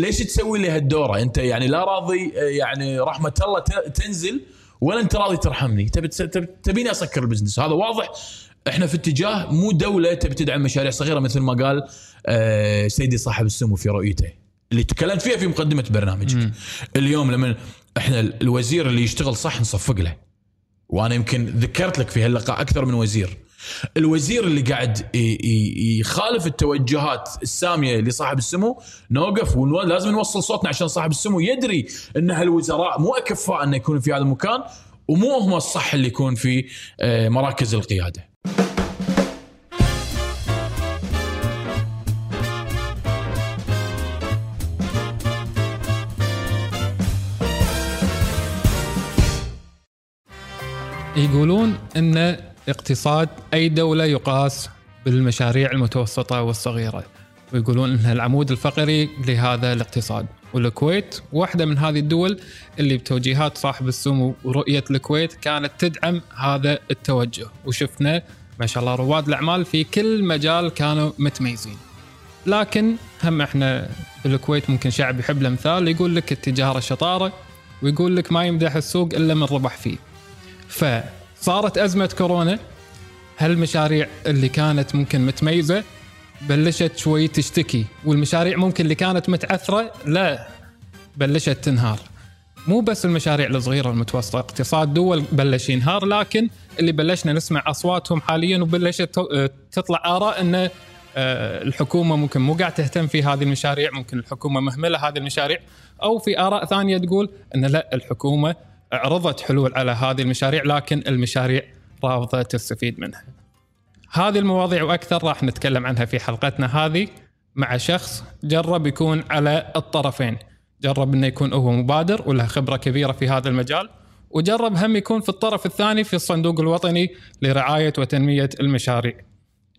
ليش تسوي لي هالدوره أنت يعني لا راضي يعني رحمة الله تنزل ولا أنت راضي ترحمني؟ تبي تبي- تبيني أسكر البزنس. هذا واضح. إحنا في اتجاه مو دولة تبي تدعم مشاريع صغيرة مثل ما قال آه، سيدي صاحب السمو في رؤيته. اللي تكلمت فيها في مقدمة برنامجك. اليوم لما إحنا الوزير اللي يشتغل صح نصفق له. وأنا يمكن ذكرت لك في هاللقاء أكثر من وزير. الوزير اللي قاعد يخالف التوجهات السامية لصاحب السمو نوقف ولازم نوصل صوتنا عشان صاحب السمو يدري إن هالوزراء مو أكفاء إنه يكونوا في هذا المكان ومو هم الصح اللي يكون في آه، مراكز القيادة. يقولون إن اقتصاد أي دولة يقاس بالمشاريع المتوسطة والصغيرة. ويقولون إنها العمود الفقري لهذا الاقتصاد. والكويت واحدة من هذه الدول اللي بتوجيهات صاحب السمو ورؤية الكويت كانت تدعم هذا التوجه. وشفنا ما شاء الله رواد الأعمال في كل مجال كانوا متميزين. لكن هم إحنا بالكويت ممكن شعب يحب الامثال يقول لك التجاره شطاره ويقول لك ما يمدح السوق إلا من ربح فيه. فصارت أزمة كورونا. هالمشاريع اللي كانت ممكن متميزة بلشت شوي تشتكي والمشاريع ممكن اللي كانت متعثرة لا بلشت تنهار. مو بس المشاريع الصغيرة والمتوسطة اقتصاد دول بلش ينهار لكن اللي بلشنا نسمع أصواتهم حاليا وبلشت ت- تطلع آراء أن آه، الحكومة ممكن مو قاعد تهتم في هذه المشاريع ممكن الحكومة مهملة هذه المشاريع أو في آراء ثانية تقول أن لا الحكومة عرضت حلول على هذه المشاريع لكن المشاريع رافضة تستفيد منها. هذه المواضيع وأكثر راح نتكلم عنها في حلقتنا هذه مع شخص جرب يكون على الطرفين. جرب إنه يكون هو مبادر وله خبرة كبيرة في هذا المجال وجرب هم يكون في الطرف الثاني في الصندوق الوطني لرعاية وتنمية المشاريع.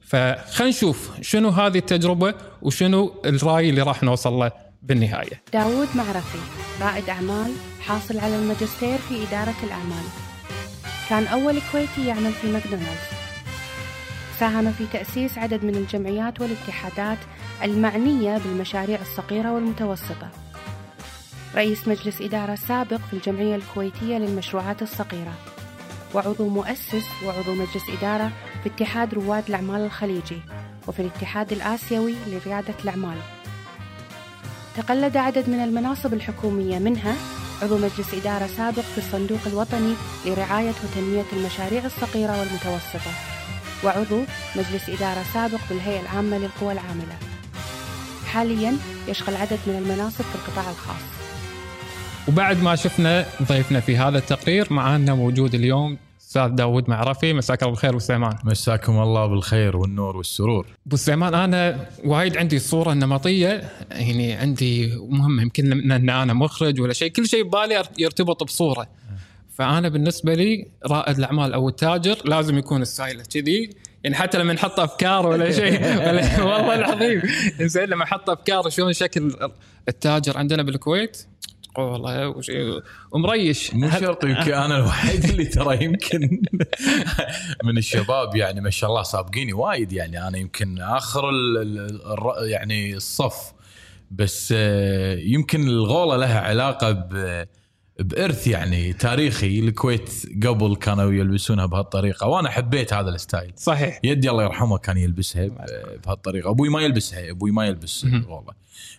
فخلينا نشوف شنو هذه التجربة وشنو الرأي اللي راح نوصل له بالنهاية. داوود معرفي رائد أعمال حاصل على الماجستير في إدارة الأعمال. كان أول كويتي يعمل في ماكدونالدز. ساهم في تأسيس عدد من الجمعيات والاتحادات المعنية بالمشاريع الصغيرة والمتوسطة. رئيس مجلس إدارة سابق في الجمعية الكويتية للمشروعات الصغيرة. وعضو مؤسس وعضو مجلس إدارة في اتحاد رواد الأعمال الخليجي وفي الاتحاد الآسيوي لريادة الأعمال. تقلد عدد من المناصب الحكومية منها عضو مجلس إدارة سابق في الصندوق الوطني لرعاية وتنمية المشاريع الصغيرة والمتوسطة. وعضو مجلس إدارة سابق بالهيئة العامة للقوى العاملة. حاليا يشغل عدد من المناصب في القطاع الخاص. وبعد ما شفنا ضيفنا في هذا التقرير معنا موجود اليوم أستاذ داود معرفي مساك الله بالخير وسليمان مساكم الله بالخير والنور والسرور. أبو سليمان أنا وايد عندي الصورة النمطيه يعني عندي مهم يمكن ان أنا مخرج ولا شيء كل شيء ببالي يرتبط بصورة. فأنا بالنسبة لي رائد الأعمال أو التاجر لازم يكون ستايله كذي يعني حتى لما نحط أفكار ولا شيء ولا والله العظيم. زين لما أحط أفكار شلون شكل التاجر عندنا بالكويت والله وشي- ومريش. مو شرط يمكن أنا الوحيد اللي ترى يمكن من الشباب يعني ما شاء الله سابقيني وايد يعني. أنا يمكن آخر ال ال يعني الصف بس آه، يمكن الغولة لها علاقة ب بإرث يعني تاريخي. الكويت قبل كانوا يلبسونها بهالطريقة وأنا حبيت هذا الستايل. صحيح. يدي الله يرحمه كان يلبسها بهالطريقة. أبوي ما يلبسها أبوي ما يلبس والله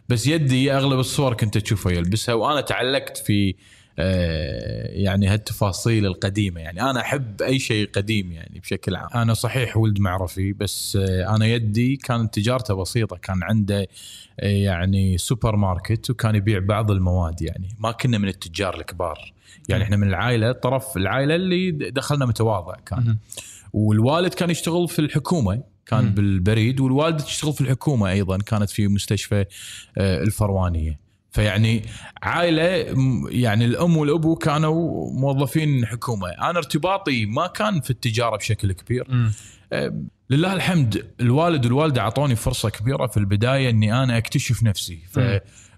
بس يدي أغلب الصور كنت اشوفه يلبسها وأنا تعلقت في آه، يعني هالتفاصيل القديمة. يعني أنا أحب أي شيء قديم يعني بشكل عام. أنا صحيح ولد معرفي بس آه، أنا يدي كانت تجارته بسيطة كان عنده آه، يعني سوبر ماركت وكان يبيع بعض المواد يعني. ما كنا من التجار الكبار. يعني إحنا من العائلة طرف العائلة اللي دخلنا متواضع كان. والوالد كان يشتغل في الحكومة كان مم. بالبريد والوالدة تشتغل في الحكومة أيضا كانت في مستشفى آه، الفروانية. فيعني عائلة يعني الأم والأبو كانوا موظفين حكومة. أنا ارتباطي ما كان في التجارة بشكل كبير. مم. آه، لله الحمد الوالد والوالدة أعطوني فرصة كبيرة في البداية إني أنا أكتشف نفسي.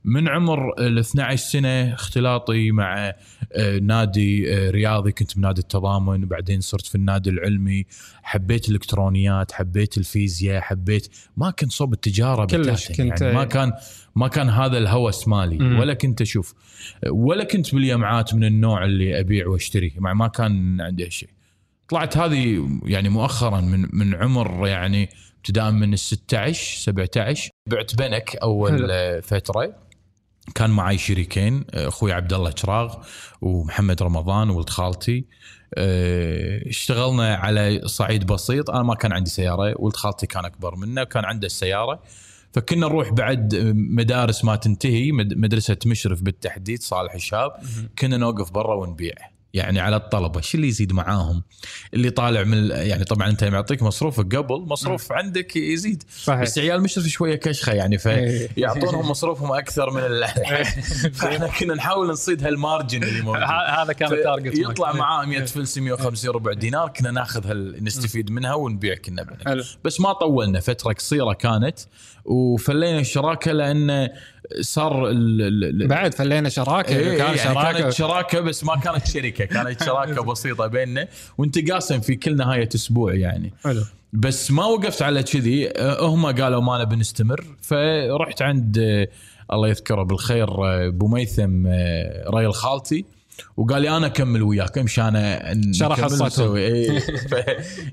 فمن عمر ال 12 سنة اختلاطي مع آه، نادي آه، رياضي. كنت بنادي التضامن بعدين صرت في النادي العلمي. حبيت الإلكترونيات حبيت الفيزياء حبيت ما كنت صوب التجارة كلش بتاتا، كنت- يعني ما كان ما كان هذا الهوس مالي. ولا كنت أشوف ولا كنت بالجامعات من النوع اللي أبيع وأشتري. مع ما كان عندي هالشيء طلعت هذه يعني مؤخرا من من عمر يعني ابتداء من ال 16 17 بعت بنك أول حلو. آه، فترة. كان معي شريكين آه، أخوي عبد الله شراغ ومحمد رمضان ولد خالتي. آه، اشتغلنا على صعيد بسيط. أنا ما كان عندي سيارة ولد خالتي كان أكبر منا وكان عنده السيارة. فكنا نروح بعد مدارس ما تنتهي مد- مدرسة مشرف بالتحديد صالح الشاب كنا نوقف برا ونبيع. يعني على الطلبة. شو اللي يزيد معاهم؟ اللي طالع من يعني طبعا أنت معطيك مصروفك قبل مصروف عندك يزيد. صحيح. بس عيال مشرف شوية كشخة يعني إيه. فيعطونهم مصروفهم أكثر من ال- فإحنا كنا نحاول نصيد هالمارجن اللي موجود. هذا كان التارجت. يطلع معاه 100 فلس 150 ربع دينار كنا ناخذ هال... نستفيد منها ونبيع كنا بس ما طولنا فترة قصيرة كانت وفلينا الشراكه لأن صار ال... بعد فلينا شراكة إيه كان يعني شراكه كانت شراكة. بس ما كانت شركة كانت شراكة بسيطة بيننا ونتقاسم في كل نهاية أسبوع يعني. حلو. بس ما وقفت على كذي أه، هم قالوا ما نبي نستمر فرحت عند أه، الله يذكره بالخير أه، أبو ميثم أه، ريل خالتي. وقال لي أنا أكمل وياك أمشي أنا شرح. ونسوي اي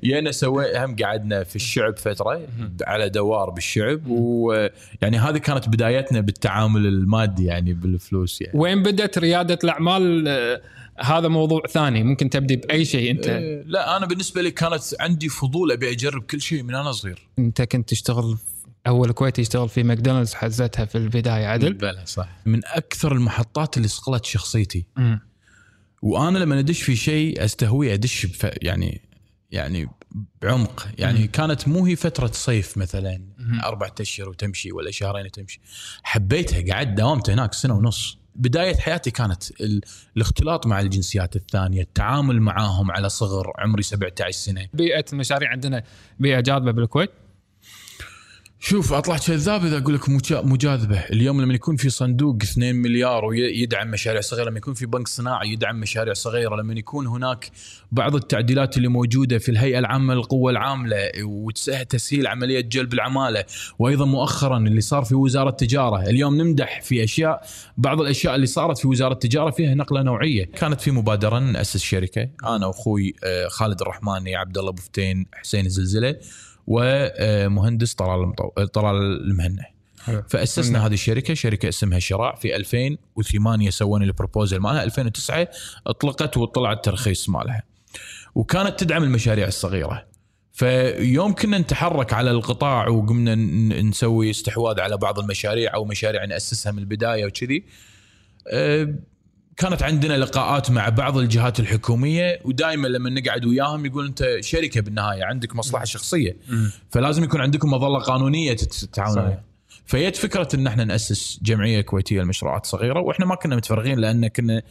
فيانا سوي هم قعدنا في الشعب فترة على دوار بالشعب ويعني هذه كانت بدايتنا بالتعامل المادي يعني بالفلوس يعني. وين بدأت ريادة الأعمال؟ آه، هذا موضوع ثاني ممكن تبدي بأي شيء أنت. إيه، لا أنا بالنسبة لي كانت عندي فضول أبي أجرب كل شيء من أنا صغير. أنت كنت تشتغل أول كويتي يشتغل في ماكدونالدز حزتها في البداية عدل؟ بلى صح. من أكثر المحطات اللي صقلت شخصيتي. مم. وأنا لما أدش في شيء أستهوي أدش بف يعني يعني بعمق. يعني مم. كانت مو هي فترة صيف مثلا مم. اربعة اشهر وتمشي ولا شهرين وتمشي حبيتها قعدت داومت هناك سنة ونص. بداية حياتي كانت ال... الاختلاط مع الجنسيات الثانية التعامل معاهم على صغر عمري 17 سنة. بيئة المشاريع عندنا بيئة جاذبة بالكويت. شوف اطلع كذاب إذا أقول لك مجا- مجاذبة، اليوم لما يكون في صندوق 2 مليار ويدعم مشاريع صغيرة، لما يكون في بنك صناعي يدعم مشاريع صغيرة، لما يكون هناك بعض التعديلات اللي موجودة في الهيئة العامة للقوة العاملة وتسهيل عملية جلب العمالة، وأيضا مؤخرا اللي صار في وزارة التجارة، اليوم نمدح في أشياء بعض الأشياء اللي صارت في وزارة التجارة فيها نقلة نوعية، كانت في مبادره ناسس شركة أنا وأخوي آه، خالد الرحماني، عبد الله بفتين، حسين الزلزلة. ومهندس طلال المطو... طلال المهنة. فأسسنا هذه الشركة شركة اسمها شراع في 2008 سوينا البروبوزل مالها. 2009 أطلقت وطلع الترخيص مالها. وكانت تدعم المشاريع الصغيرة. فيوم كنا نتحرك على القطاع وقمنا نسوي استحواذ على بعض المشاريع أو مشاريع نأسسها من البداية وكذي. أه، كانت عندنا لقاءات مع بعض الجهات الحكومية ودائما لما نقعد وياهم يقول أنت شركة بالنهاية عندك مصلحة شخصية. فلازم يكون عندكم مظلة قانونية تت- تتعاونون. فجت فكرة إن إحنا نأسس جمعية كويتية للمشروعات الصغيرة وإحنا ما كنا متفرغين لأن كنا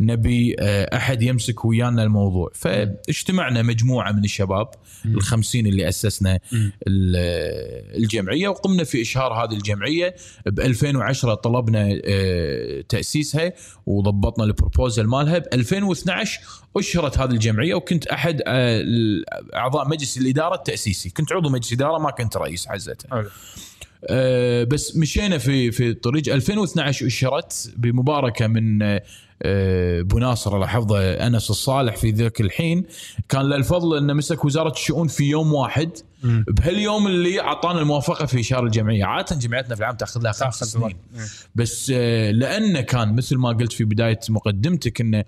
نبي آه، أحد يمسك ويانا الموضوع. فاجتمعنا مجموعة من الشباب. الخمسين اللي أسسنا الجمعية وقمنا في إشهار هذه الجمعية ب 2010 طلبنا آه، تأسيسها وضبطنا البروبوزل مالها. ب 2012 أشهرت هذه الجمعية وكنت أحد آه، أعضاء مجلس الإدارة التأسيسي. كنت عضو مجلس إدارة ما كنت رئيس حزتها آه، بس مشينا في في طريق 2012 اشرت بمباركة من آه، أبو ناصر الله يحفظه أنس الصالح في ذاك الحين. كان له الفضل إنه مسك وزارة الشؤون في يوم واحد. بهاليوم اللي أعطانا الموافقة في اشهار الجمعية، عادة جمعياتنا في العام تأخذ لها خمس سنين. بس آه، لأنه كان مثل ما قلت في بداية مقدمتك إنه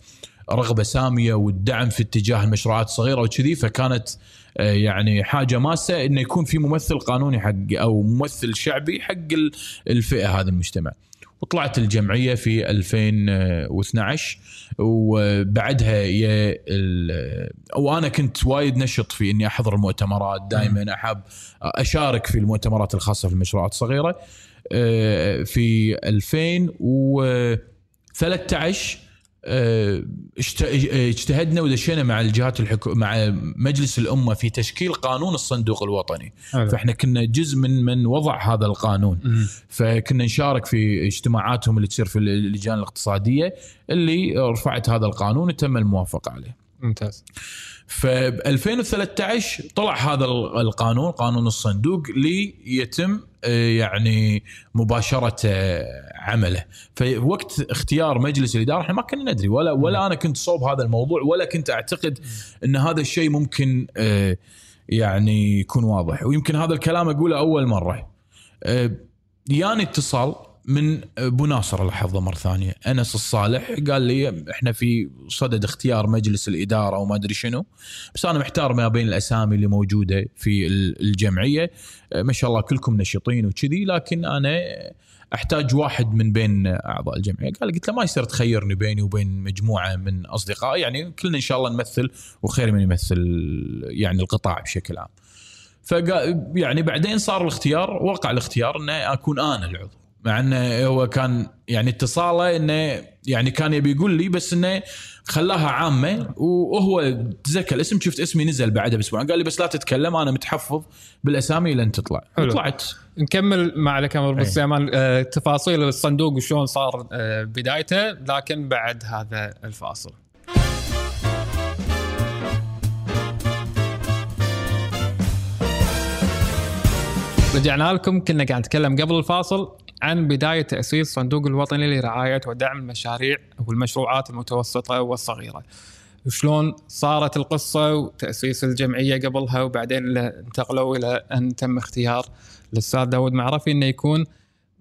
رغبة سامية والدعم في اتجاه المشروعات الصغيره وكذي فكانت يعني حاجة ماسة إنه يكون في ممثل قانوني حق أو ممثل شعبي حق ال- الفئة هذا المجتمع. وطلعت الجمعية في 2012 وبعدها يا وأنا كنت وايد نشط في إني أحضر المؤتمرات دائما أحب أشارك في المؤتمرات الخاصة في المشروعات الصغيرة آه، في 2013 آه، اشت- اجتهدنا ودشينا مع الجهات الحكو مع مجلس الأمة في تشكيل قانون الصندوق الوطني حلو. فإحنا كنا جزء من من وضع هذا القانون مم. فكنا نشارك في اجتماعاتهم اللي تصير في اللجان الاقتصادية اللي رفعت هذا القانون وتم الموافقة عليه ممتاز. ف 2013 طلع هذا ال- القانون قانون الصندوق ليتم آه، يعني مباشرة آه، عمله. فوقت اختيار مجلس الإدارة إحنا ما كنا ندري ولا ولا أنا كنت صوب هذا الموضوع ولا كنت أعتقد إن هذا الشيء ممكن آه، يعني يكون واضح. ويمكن هذا الكلام أقوله أول مرة. ياني اتصال من أبو ناصر لاحظه مرة ثانية. أنس الصالح قال لي إحنا في صدد اختيار مجلس الإدارة وما أدري شنو. بس أنا محتار ما بين الأسامي اللي موجودة في ال- الجمعية. آه، ما شاء الله كلكم نشيطين وكذي لكن أنا أحتاج واحد من بين أعضاء الجمعية. قال قلت له ما يصير تخيرني بيني وبين مجموعة من أصدقائي. يعني كلنا إن شاء الله نمثل وخير من يمثل يعني القطاع بشكل عام. فقال يعني بعدين صار الاختيار وقع الاختيار انه أكون أنا العضو. مع إنه هو كان يعني اتصاله إنه يعني كان يبي يقول لي بس إنه خلاها عامة وهو تذكر الاسم شفت اسمي نزل بعدها بأسبوع. قال لي بس لا تتكلم أنا متحفظ بالأسامي لين تطلع. حلو. طلعت. نكمل مع لك أمر أي. بس سليمان آه، تفاصيل الصندوق وشلون صار آه، بدايته لكن بعد هذا الفاصل. رجعنا لكم كنا قاعد نتكلم قبل الفاصل. عن بداية تأسيس الصندوق الوطني لرعاية ودعم المشاريع والمشروعات المتوسطة والصغيرة وشلون صارت القصة وتأسيس الجمعية قبلها وبعدين انتقلوا إلى أن تم اختيار الأستاذ داود معرفي أنه يكون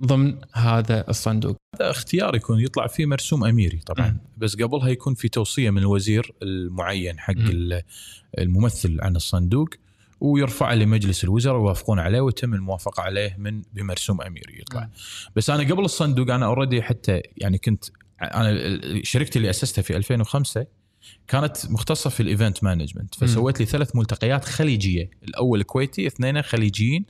ضمن هذا الصندوق هذا اختيار يكون يطلع فيه مرسوم أميري طبعا مم. بس قبلها يكون في توصية من الوزير المعين حق. ال- الممثل عن الصندوق ويرفع لمجلس الوزراء ويوافقون عليه ويتم الموافقة عليه من بمرسوم اميري يطلع. بس أنا قبل الصندوق أنا already حتى يعني كنت أنا شركتي اللي أسستها في 2005 كانت مختصة في ال event management. فسويت لي ثلاث ملتقيات خليجية. الأول كويتي اثنين خليجيين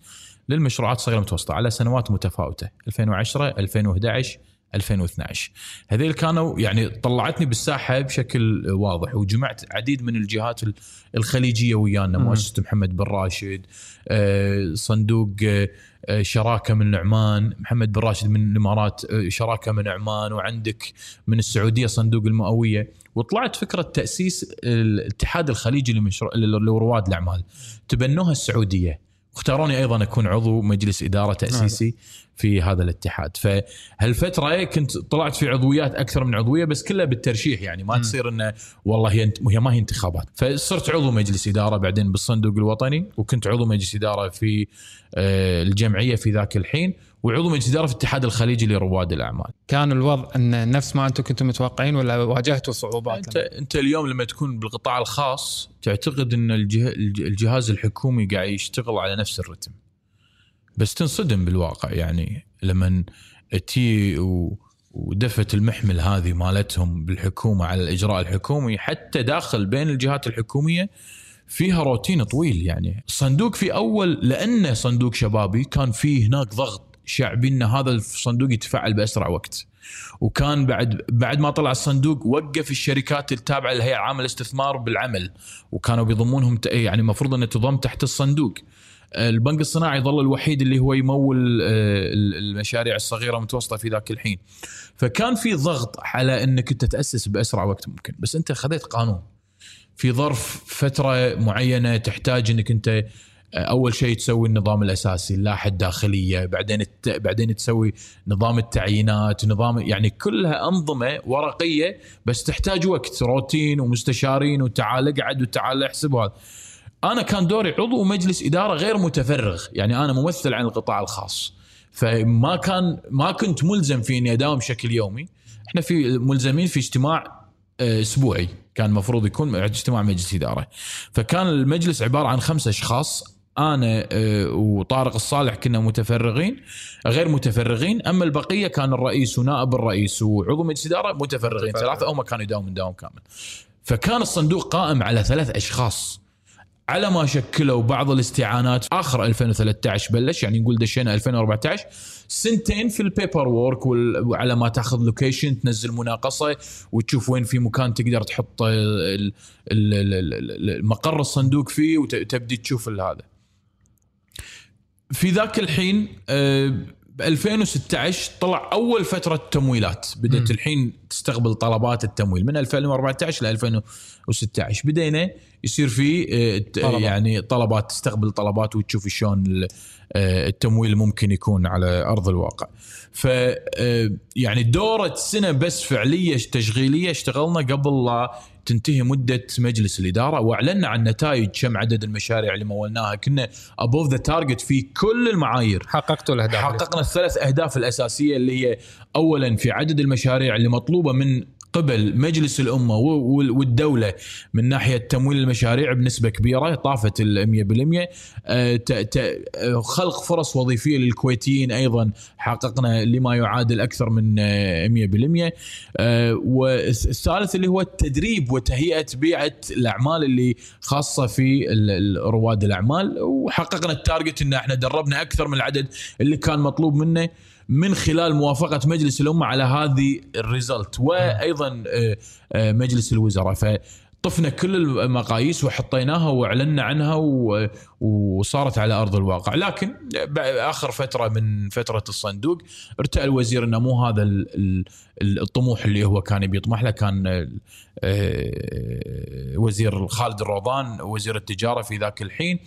للمشروعات الصغيره المتوسطه على سنوات متفاوتة. 2010 2011 2012 هذيل كانوا يعني طلعتني بالساحة بشكل واضح وجمعت عديد من الجهات ال- الخليجية ويانا. مؤسسة محمد بن راشد آه، صندوق آه، آه، شراكة من عمان محمد بن راشد من الإمارات شراكة من عمان وعندك من السعودية صندوق المئوية. وطلعت فكرة تأسيس الاتحاد الخليجي لمشروع لرواد الأعمال تبنوها السعودية. واختاروني أيضا أكون عضو مجلس إدارة تأسيسي في هذا الاتحاد. فهالفترة كنت طلعت في عضويات أكثر من عضوية بس كلها بالترشيح يعني. ما مم. تصير إنه والله هي هي ما هي انتخابات. فصرت عضو مجلس إدارة بعدين بالصندوق الوطني وكنت عضو مجلس إدارة في آه، الجمعية في ذاك الحين. وعضو مجلس اداره في الاتحاد الخليجي لرواد الأعمال. كان الوضع أن نفس ما أنتم كنتم متوقعين ولا واجهتوا صعوبات؟ انت أنت اليوم لما تكون بالقطاع الخاص تعتقد أن الجه... الج- الجهاز الحكومي قاعد يشتغل على نفس الرتم. بس تنصدم بالواقع يعني لما تي و... ودفت المحمل هذه مالتهم بالحكومة على الإجراء الحكومي حتى داخل بين الجهات الحكومية فيها روتين طويل يعني. الصندوق في أول لأنه صندوق شبابي كان فيه هناك ضغط شعبي إن هذا الصندوق يتفعل بأسرع وقت. وكان بعد بعد ما طلع الصندوق وقف الشركات التابعه للهيئه العامه للاستثمار بالعمل. وكانوا بيضمونهم يعني المفروض انه تضم تحت الصندوق. البنك الصناعي ظل الوحيد اللي هو يمول آه، ال- المشاريع الصغيرة والمتوسطه في ذاك الحين. فكان في ضغط على إنك أنت تأسس بأسرع وقت ممكن. بس أنت خذيت قانون. في ظرف فترة معينة تحتاج إنك أنت أول شيء تسوي النظام الأساسي اللائحه الداخلية بعدين الت... بعدين تسوي نظام التعيينات نظام يعني كلها أنظمة ورقية بس تحتاج وقت روتين ومستشارين وتعال اقعد وتعال احسب وهذا. أنا كان دوري عضو مجلس إدارة غير متفرغ يعني أنا ممثل عن القطاع الخاص. فما كان ما كنت ملزم في إني أداوم بشكل يومي. إحنا في ملزمين في اجتماع آه، أسبوعي كان المفروض يكون اجتماع مجلس إدارة. فكان المجلس عبارة عن خمسة أشخاص أنا آه، وطارق الصالح كنا متفرغين غير متفرغين أما البقية كان الرئيس ونائب الرئيس وعضو مجلس إدارة متفرغين متفرغ. ثلاثة هم كانوا يداومون دوام كامل فكان الصندوق قائم على ثلاث أشخاص على ما شكلوا بعض الاستعانات آخر 2013 بلش يعني نقول دشينا 2014 سنتين في ال paperwork وعلى ما تأخذ location تنزل مناقصة وتشوف وين في مكان تقدر تحط مقر الصندوق فيه وتبدي تشوف هذا. في ذاك الحين ب 2016 طلع أول فترة تمويلات. بدأت الحين تستقبل طلبات التمويل. من 2014 ل 2016 بدينا يصير في آه، طلبات. يعني طلبات تستقبل طلبات وتشوف شلون آه، التمويل ممكن يكون على أرض الواقع. ف آه، يعني دورة سنة بس فعلية تشغيلية اشتغلنا قبل لا تنتهي مدة مجلس الإدارة. وأعلنا عن نتائج كم عدد المشاريع اللي مولناها. كنا above the target في كل المعايير. حققتوا الأهداف حققنا الثلاث أهداف الأساسية اللي هي اولا في عدد المشاريع اللي مطلوبة من قبل مجلس الأمة والدولة من ناحية تمويل المشاريع بنسبة كبيرة طافت ال 100% آه، آه، خلق فرص وظيفية للكويتيين أيضا حققنا لما يعادل أكثر من آه، 100% آه، والثالث اللي هو التدريب وتهيئة بيئه الأعمال اللي خاصة في رواد الأعمال. وحققنا ال target إن إحنا دربنا أكثر من العدد اللي كان مطلوب منه. من خلال موافقة مجلس الأمة على هذه ال result وأيضا آه، آه، مجلس الوزراء. فطفنا كل المقاييس وحطيناها وأعلنا عنها و- وصارت على أرض الواقع. لكن آخر فترة من فترة الصندوق ارتأى الوزير إنه مو هذا ال- ال- الطموح اللي هو كان بيطمح له. كان آه، وزير خالد الروضان وزير التجارة في ذاك الحين.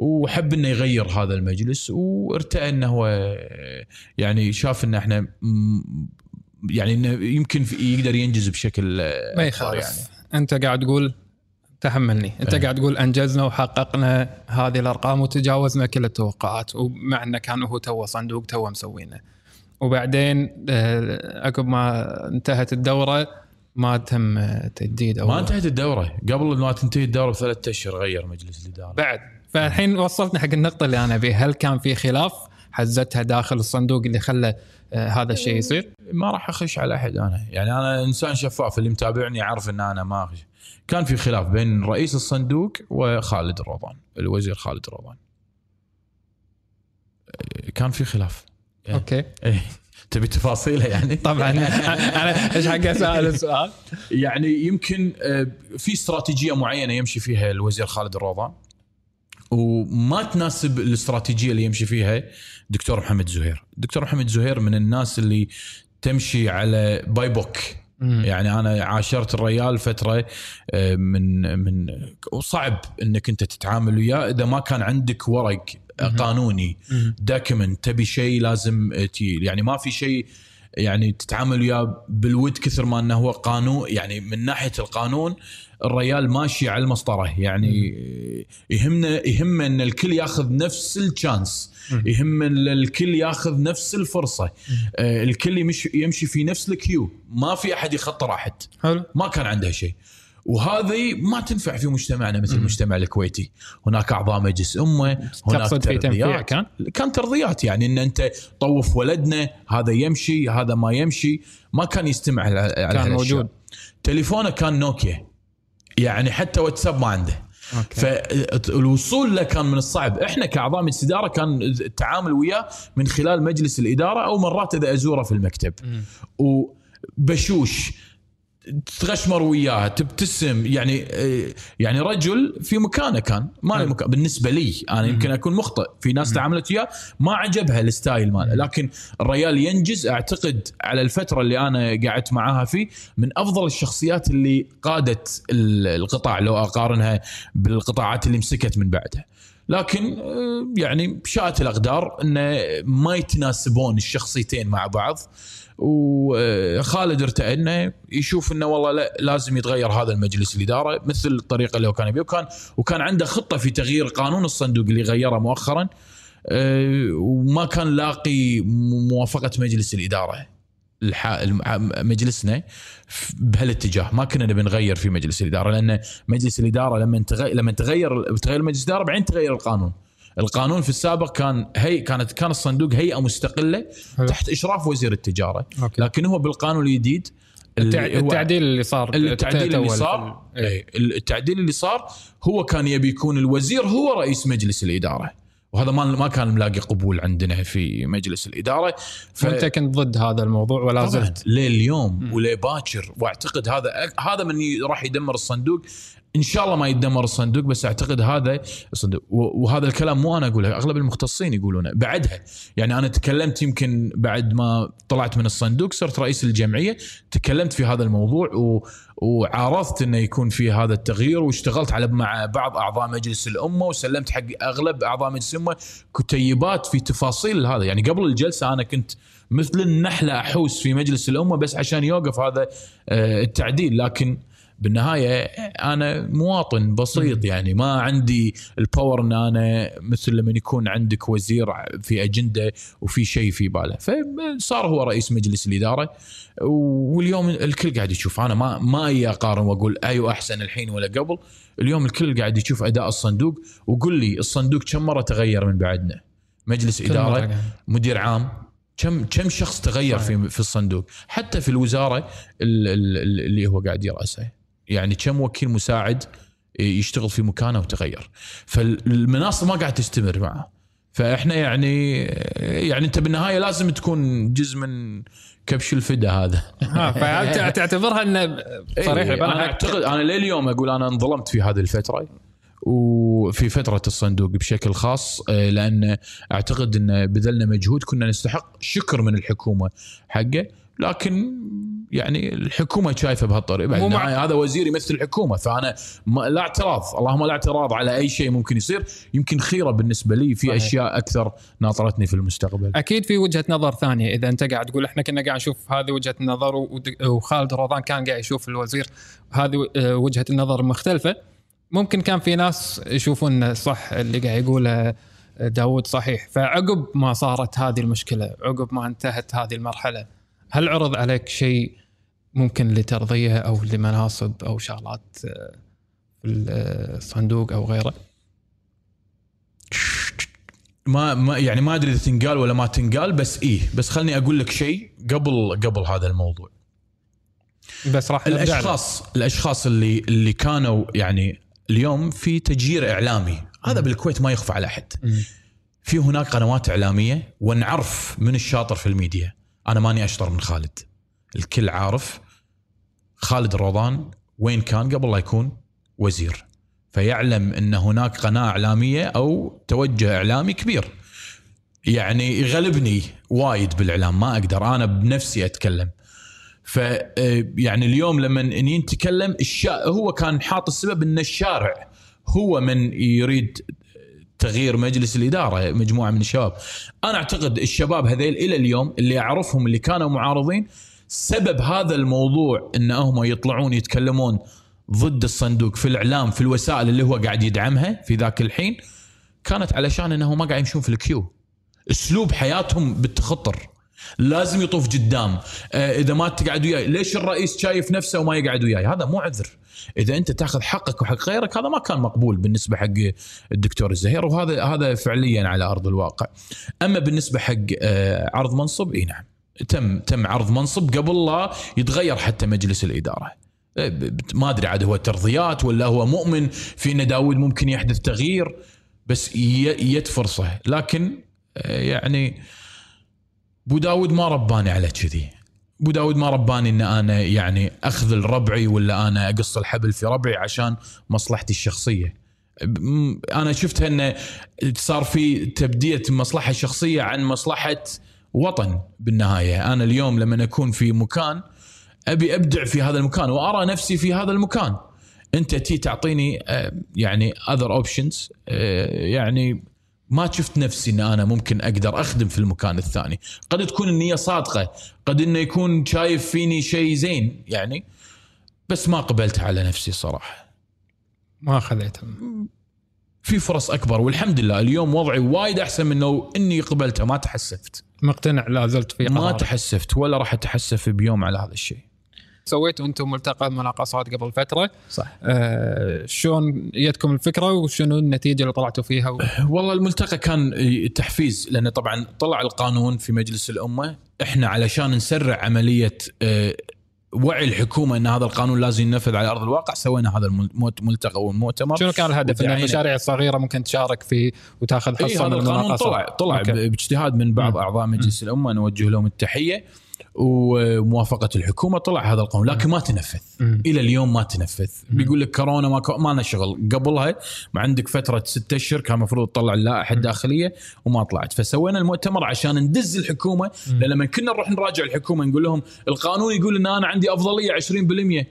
وحب إنه يغير هذا المجلس وارتأى إنه هو يعني شاف إن إحنا يعني إنه يمكن يقدر ينجز بشكل آه، ما يخالف. يعني. أنت قاعد تقول تحملني. أنت إيه. قاعد تقول أنجزنا وحققنا هذه الأرقام وتجاوزنا كل التوقعات ومع إنه كان هو تو صندوق تو مسوينه. وبعدين آه، عقب ما انتهت الدورة ما تم آه، تجديد أو ما انتهت الدورة. قبل ما تنتهي الدورة بثلاث أشهر غير مجلس الإدارة. بعد. فالحين وصلتنا حق النقطة اللي أنا أبيها هل كان في خلاف حزتها داخل الصندوق اللي خلى آه، هذا الشيء يصير؟ ما راح أخش على أحد أنا يعني أنا إنسان شفاف اللي متابعني يعرف إن أنا ما أخش. كان في خلاف بين رئيس الصندوق وخالد الروضان الوزير خالد الروضان كان في خلاف إيه. أوكي إيه. تبي تفاصيلها يعني طبعا أنا إيش حق أسأل السؤال؟ يعني يمكن آه، في استراتيجية معينة يمشي فيها الوزير خالد الروضان وما تناسب الاستراتيجية اللي يمشي فيها دكتور محمد زهير. دكتور محمد زهير من الناس اللي تمشي على by book يعني أنا عاشرت الريال فترة آه، من من وصعب إنك أنت تتعامل وياه. إذا ما كان عندك ورق قانوني document تبي شيء لازم آه، تي يعني ما في شيء يعني تتعامل وياه بالود كثر ما إنه هو قانون يعني من ناحية القانون الريال ماشي على المسطرة. يعني يهمنا يهمنا إن الكل ياخذ نفس ال chance. يهم الكل ياخذ نفس الفرصة. آه، الكل يمشي يمشي في نفس ال queue. ما في أحد يخطر أحد. حلو. ما كان عنده شيء. وهذه ما تنفع في مجتمعنا مثل المجتمع الكويتي. هناك أعضاء مجلس أمة هناك تقصد في تنفيع. كان؟ كان ترضيات يعني إن أنت طوف ولدنا هذا يمشي هذا ما يمشي. ما كان يستمع على كان. موجود. تليفونه كان نوكيا. يعني حتى واتساب ما عنده. okay. فالوصول له كان من الصعب. إحنا كأعضاء مجلس اداره كان التعامل وياه من خلال مجلس الإدارة أو مرات إذا أزوره في المكتب. وبشوش تغشمر وياه تبتسم. يعني يعني رجل في مكانه كان. ما له مكان. بالنسبة لي أنا يمكن أكون مخطئ في ناس تعاملت وياه. ما عجبها ال style ماله. لكن الريال ينجز. أعتقد على الفترة اللي أنا قعدت معاها فيه من أفضل الشخصيات اللي قادت ال- القطاع لو أقارنها بالقطاعات اللي مسكت من بعدها. لكن آه، يعني شاءت الأقدار إنه ما يتناسبون الشخصيتين مع بعض. وخالد ارتأى انه يشوف إنه والله لا لازم يتغير هذا المجلس الإدارة مثل الطريقة اللي هو كان يبيه. وكان وكان عنده خطة في تغيير قانون الصندوق اللي غيره مؤخرا آه، وما كان لاقي موافقة مجلس الإدارة مجلسنا بهالاتجاه. ما كنا نبي نغير في مجلس الإدارة لأن مجلس الإدارة لما تغير لما تغير تغير مجلس الإدارة بعدين تغير القانون. القانون في السابق كان هي كانت كان الصندوق هيئة مستقلة حلو. تحت إشراف وزير التجارة أوكي. لكن هو بالقانون الجديد. اللي التعديل اللي صار التعديل اللي صار إيه. إيه، التعديل اللي صار هو كان يبي يكون الوزير هو رئيس مجلس الإدارة وهذا ما ما كان ملاقي قبول عندنا في مجلس الإدارة ف... وأنت كنت ضد هذا الموضوع ولا زلت ليه اليوم وليه باكر وأعتقد هذا هذا من ي- راح يدمر الصندوق إن شاء الله ما يدمر الصندوق بس أعتقد هذا الصندوق وهذا الكلام مو أنا أقوله أغلب المختصين يقولونه. بعدها يعني أنا تكلمت يمكن بعد ما طلعت من الصندوق صرت رئيس الجمعية تكلمت في هذا الموضوع و وعارضت إنه يكون في هذا التغيير واشتغلت على مع بعض أعضاء مجلس الأمة وسلمت حق أغلب أعضاء مجلس الأمة كتيبات في تفاصيل هذا. يعني قبل الجلسة أنا كنت مثل النحلة أحوس في مجلس الأمة بس عشان يوقف هذا آه، التعديل لكن بالنهاية أنا مواطن بسيط يعني ما عندي الباور إن أنا مثل لما يكون عندك وزير في أجندة وفي شيء في باله. فصار هو رئيس مجلس الإدارة واليوم الكل قاعد يشوف. أنا ما ما أجي أقارن وأقول أيوه أحسن الحين ولا قبل. اليوم الكل قاعد يشوف أداء الصندوق وقل لي الصندوق كم مرة تغير من بعدنا؟ مجلس إدارة. مدير عام كم كم شخص تغير صحيح. في في الصندوق؟ حتى في الوزارة ال- ال- اللي هو قاعد يرأسها يعني كم وكيل مساعد يشتغل في مكانه وتغير. فالمناصب ما قاعد تستمر معه. فإحنا يعني يعني أنت بالنهاية لازم تكون جزء من كبش الفدا هذا. فهل تعتبرها إنه صريح؟ إيه، أنا أعتقد أنا لليوم أقول أنا انظلمت في هذه الفترة وفي فترة الصندوق بشكل خاص لأن أعتقد إن بذلنا مجهود كنا نستحق شكر من الحكومة حقه لكن يعني الحكومة شايفة بهالطريقة. مع- النهاية هذا وزير يمثل الحكومة فأنا ما لا اعتراض اللهم لا اعتراض على أي شيء ممكن يصير. يمكن خيرة بالنسبة لي في صحيح. أشياء أكثر ناطرتني في المستقبل. أكيد في وجهة نظر ثانية إذا أنت قاعد تقول إحنا كنا قاعد نشوف هذه وجهة النظر وخالد رمضان كان قاعد يشوف الوزير هذه آه، وجهة النظر مختلفة. ممكن كان في ناس يشوفون صح اللي قاعد يقوله داود صحيح. فعقب ما صارت هذه المشكلة عقب ما انتهت هذه المرحلة هل عرض عليك شيء ممكن لترضيه أو لمناصب أو شغلات آه، في الصندوق أو غيره. ما ما يعني ما أدري إذا تنقال ولا ما تنقال بس إيه بس خلني أقول لك شيء قبل قبل هذا الموضوع. بس راح. الأشخاص الأشخاص اللي اللي كانوا يعني اليوم في تجير إعلامي. هذا بالكويت ما يخفى على أحد. في هناك قنوات إعلامية ونعرف من الشاطر في الميديا. أنا ماني أشطر من خالد. الكل عارف خالد الروضان وين كان قبل لا يكون وزير. فيعلم إن هناك قناة إعلامية أو توجه إعلامي كبير. يعني يغلبني وايد بالإعلام ما أقدر أنا بنفسي أتكلم. ف يعني اليوم لما إني نتكلم الشا... هو كان حاط السبب إن الشارع هو من يريد تغيير مجلس الإدارة مجموعة من الشباب. أنا أعتقد الشباب هذيل إلى اليوم اللي أعرفهم اللي كانوا معارضين سبب هذا الموضوع ان هم يطلعون يتكلمون ضد الصندوق في الإعلام في الوسائل اللي هو قاعد يدعمها في ذاك الحين كانت علشان إنهم ما قاعد يمشون في الكيو. أسلوب حياتهم بالتخطر. لازم يطوف قدام. آه إذا ما تقعد وياي ليش الرئيس شايف نفسه وما يقعد وياي؟ هذا مو عذر. إذا أنت تاخذ حقك وحق غيرك هذا ما كان مقبول بالنسبة حق الدكتور الزهير وهذا هذا فعليا على أرض الواقع. أما بالنسبة حق آه عرض منصب إي نعم. تم تم عرض منصب قبل لا يتغير حتى مجلس الإدارة. ب- ما أدري عاد هو ترضيات ولا هو مؤمن في إن داود ممكن يحدث تغيير بس ي- يت فرصه لكن آه، يعني بو داود ما رباني على كذي. بو داود ما رباني إن أنا يعني اخذل ربعي ولا أنا أقص الحبل في ربعي عشان مصلحتي الشخصية. أنا شفتها انه صار في تبدية المصلحه الشخصيه عن مصلحة وطن بالنهاية. أنا اليوم لما اكون في مكان أبي أبدع في هذا المكان وأرى نفسي في هذا المكان. أنت تبي تعطيني آه، يعني other options يعني ما شفت نفسي إن أنا ممكن أقدر أخدم في المكان الثاني. قد تكون النية صادقة قد إنه يكون شايف فيني شيء زين يعني بس ما قبلتها على نفسي صراحة. ما خذيتها في فرص أكبر والحمد لله اليوم وضعي وايد أحسن من لو إني قبلتها ما تحسفت. مقتنع لا زلت في ما قرارك. تحسفت ولا راح أتحسف بيوم على هذا الشيء. سويتوا أنتم ملتقى مناقصات قبل فترة. صح. آه شلون جتكم الفكرة وشنو النتيجة اللي طلعتوا فيها؟ و... والله الملتقى كان تحفيز لأن طبعا طلع القانون في مجلس الأمة إحنا علشان نسرع عملية آه، وعي الحكومة إن هذا القانون لازم ينفذ على أرض الواقع سوينا هذا الملتقى والمؤتمر شنو كان الهدف؟ ان. المشاريع الصغيره ممكن تشارك فيه وتاخذ حصه هذا من القانون طلع طلع. باجتهاد من بعض. أعضاء مجلس الأمة نوجه لهم التحية وموافقة الحكومة طلع هذا القانون لكن ما تنفذ. إلى اليوم ما تنفذ. بيقول لك كورونا ما كو... ما لنا شغل. قبلها ما عندك فترة ستة أشهر كان المفروض تطلع اللائحة الداخلية وما طلعت. فسوينا المؤتمر عشان ندز الحكومة. لأن لما كنا نروح نراجع الحكومة نقول لهم القانون يقول ان أنا عندي أفضلية 20%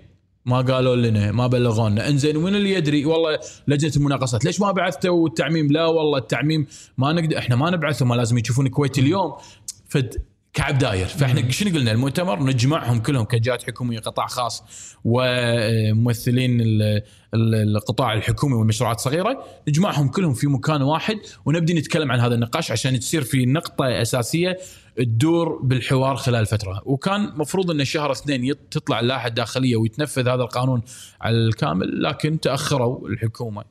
ما قالوا لنا ما بلغونا. إنزين ومن اللي يدري؟ والله لجنة المناقصات. ليش ما بعثتوا التعميم؟ لا والله التعميم ما نقدر إحنا ما نبعثه ما لازم يشوفون الكويت اليوم. فد كعب داير. فإحنا شنو قلنا؟ المؤتمر نجمعهم كلهم كجهات حكومية قطاع خاص وممثلين ال- ال- القطاع الحكومي والمشروعات الصغيرة نجمعهم كلهم في مكان واحد ونبدي نتكلم عن هذا النقاش عشان تصير في نقطة أساسية تدور بالحوار خلال فترة. وكان مفروض إن شهر اثنين تطلع اللائحة الداخلية ويتنفذ هذا القانون على الكامل لكن تأخروا الحكومة.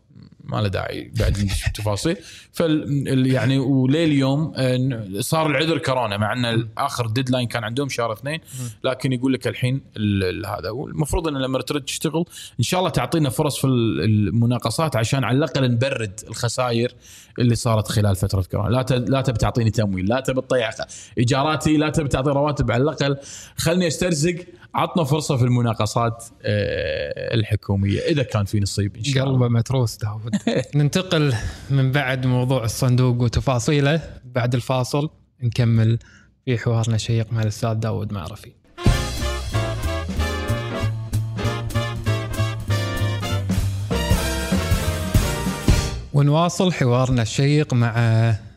ما له داعي بعد التفاصيل. فال يعني ولليوم آه، صار العذر كورونا مع إن آخر ديدلاين كان عندهم شهر اثنين لكن يقول لك الحين ال- ال- هذا. والمفروض إن لما ترد تشتغل إن شاء الله تعطينا فرص في ال- المناقصات عشان على الأقل نبرد الخسائر اللي صارت خلال فترة كورونا. لا لا تبي تعطيني تمويل لا تبي تطيع إيجاراتي لا تبي تعطي رواتب على الأقل خلني أسترزق عطنا فرصة في المناقصات آه، الحكومية إذا كان في نصيب إن شاء الله. قلبه متروس داود. ننتقل من بعد موضوع الصندوق وتفاصيله بعد الفاصل نكمل في حوارنا الشيق مع الأستاذ داود معرفي. ونواصل حوارنا الشيق مع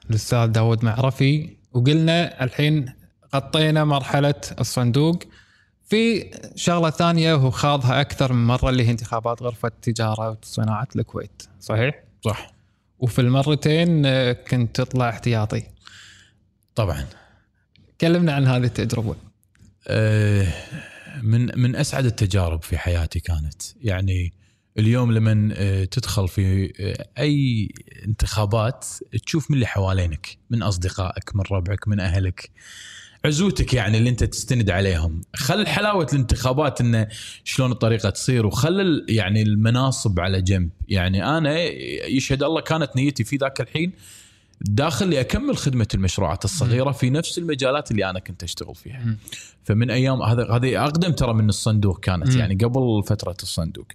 الأستاذ داود معرفي وقلنا الحين غطينا مرحلة الصندوق. في شغلة ثانية هو خاضها أكثر من مرة اللي هي انتخابات غرفة التجاره وصناعه الكويت. صحيح؟ صح. وفي المرتين آه، كنت تطلع احتياطي. طبعا. كلمنا عن هذه التجربة. آه، من من أسعد التجارب في حياتي كانت. يعني اليوم لما آه، تدخل في أي انتخابات تشوف من اللي حوالينك من أصدقائك من ربعك من أهلك. عزوتك يعني اللي انت تستند عليهم خل حلاوة الانتخابات انه شلون الطريقة تصير وخل يعني المناصب على جنب يعني أنا يشهد الله كانت نيتي في ذاك الحين داخل لاكمل خدمة المشروعات الصغيرة في نفس المجالات اللي أنا كنت أشتغل فيها. فمن أيام هذا هذه أقدم ترى من الصندوق كانت. يعني قبل فترة الصندوق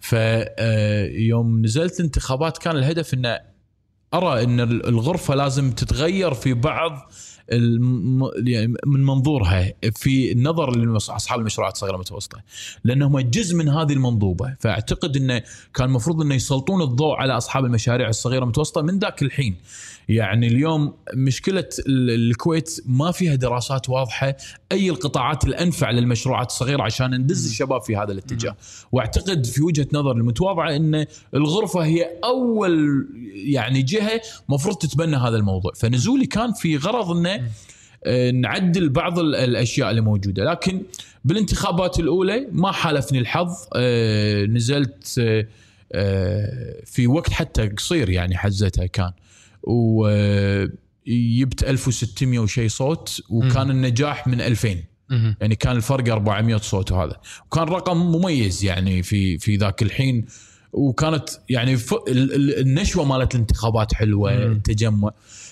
فيوم نزلت الانتخابات كان الهدف إن أرى إن الغرفة لازم تتغير في بعض الم... يعني من منظورها في النظر لأصحاب المشروعات الصغيرة والمتوسطة. لأنهم جزء من هذه المنظومة. فأعتقد إنه كان المفروض إنه يسلطون الضوء على أصحاب المشاريع الصغيرة والمتوسطة من ذاك الحين. يعني اليوم مشكلة ال- الكويت ما فيها دراسات واضحة. أي القطاعات الأنفع للمشروعات الصغيرة عشان ندز الشباب في هذا الاتجاه. واعتقد في وجهة نظر المتواضعة إن الغرفة هي أول يعني جهة مفروض تتبنى هذا الموضوع. فنزولي كان في غرض إنه آه، نعدل بعض ال- الأشياء اللي موجودة. لكن بالانتخابات الأولى ما حالفني الحظ. آه، نزلت آه، في وقت حتى قصير يعني حزتها كان. وجبت 1600 وشي صوت وكان النجاح من 2000 مهم. يعني كان الفرق 400 صوت وهذا. وكان رقم مميز يعني في في ذاك الحين. وكانت يعني ف... النشوة مالت الانتخابات حلوة. التجمع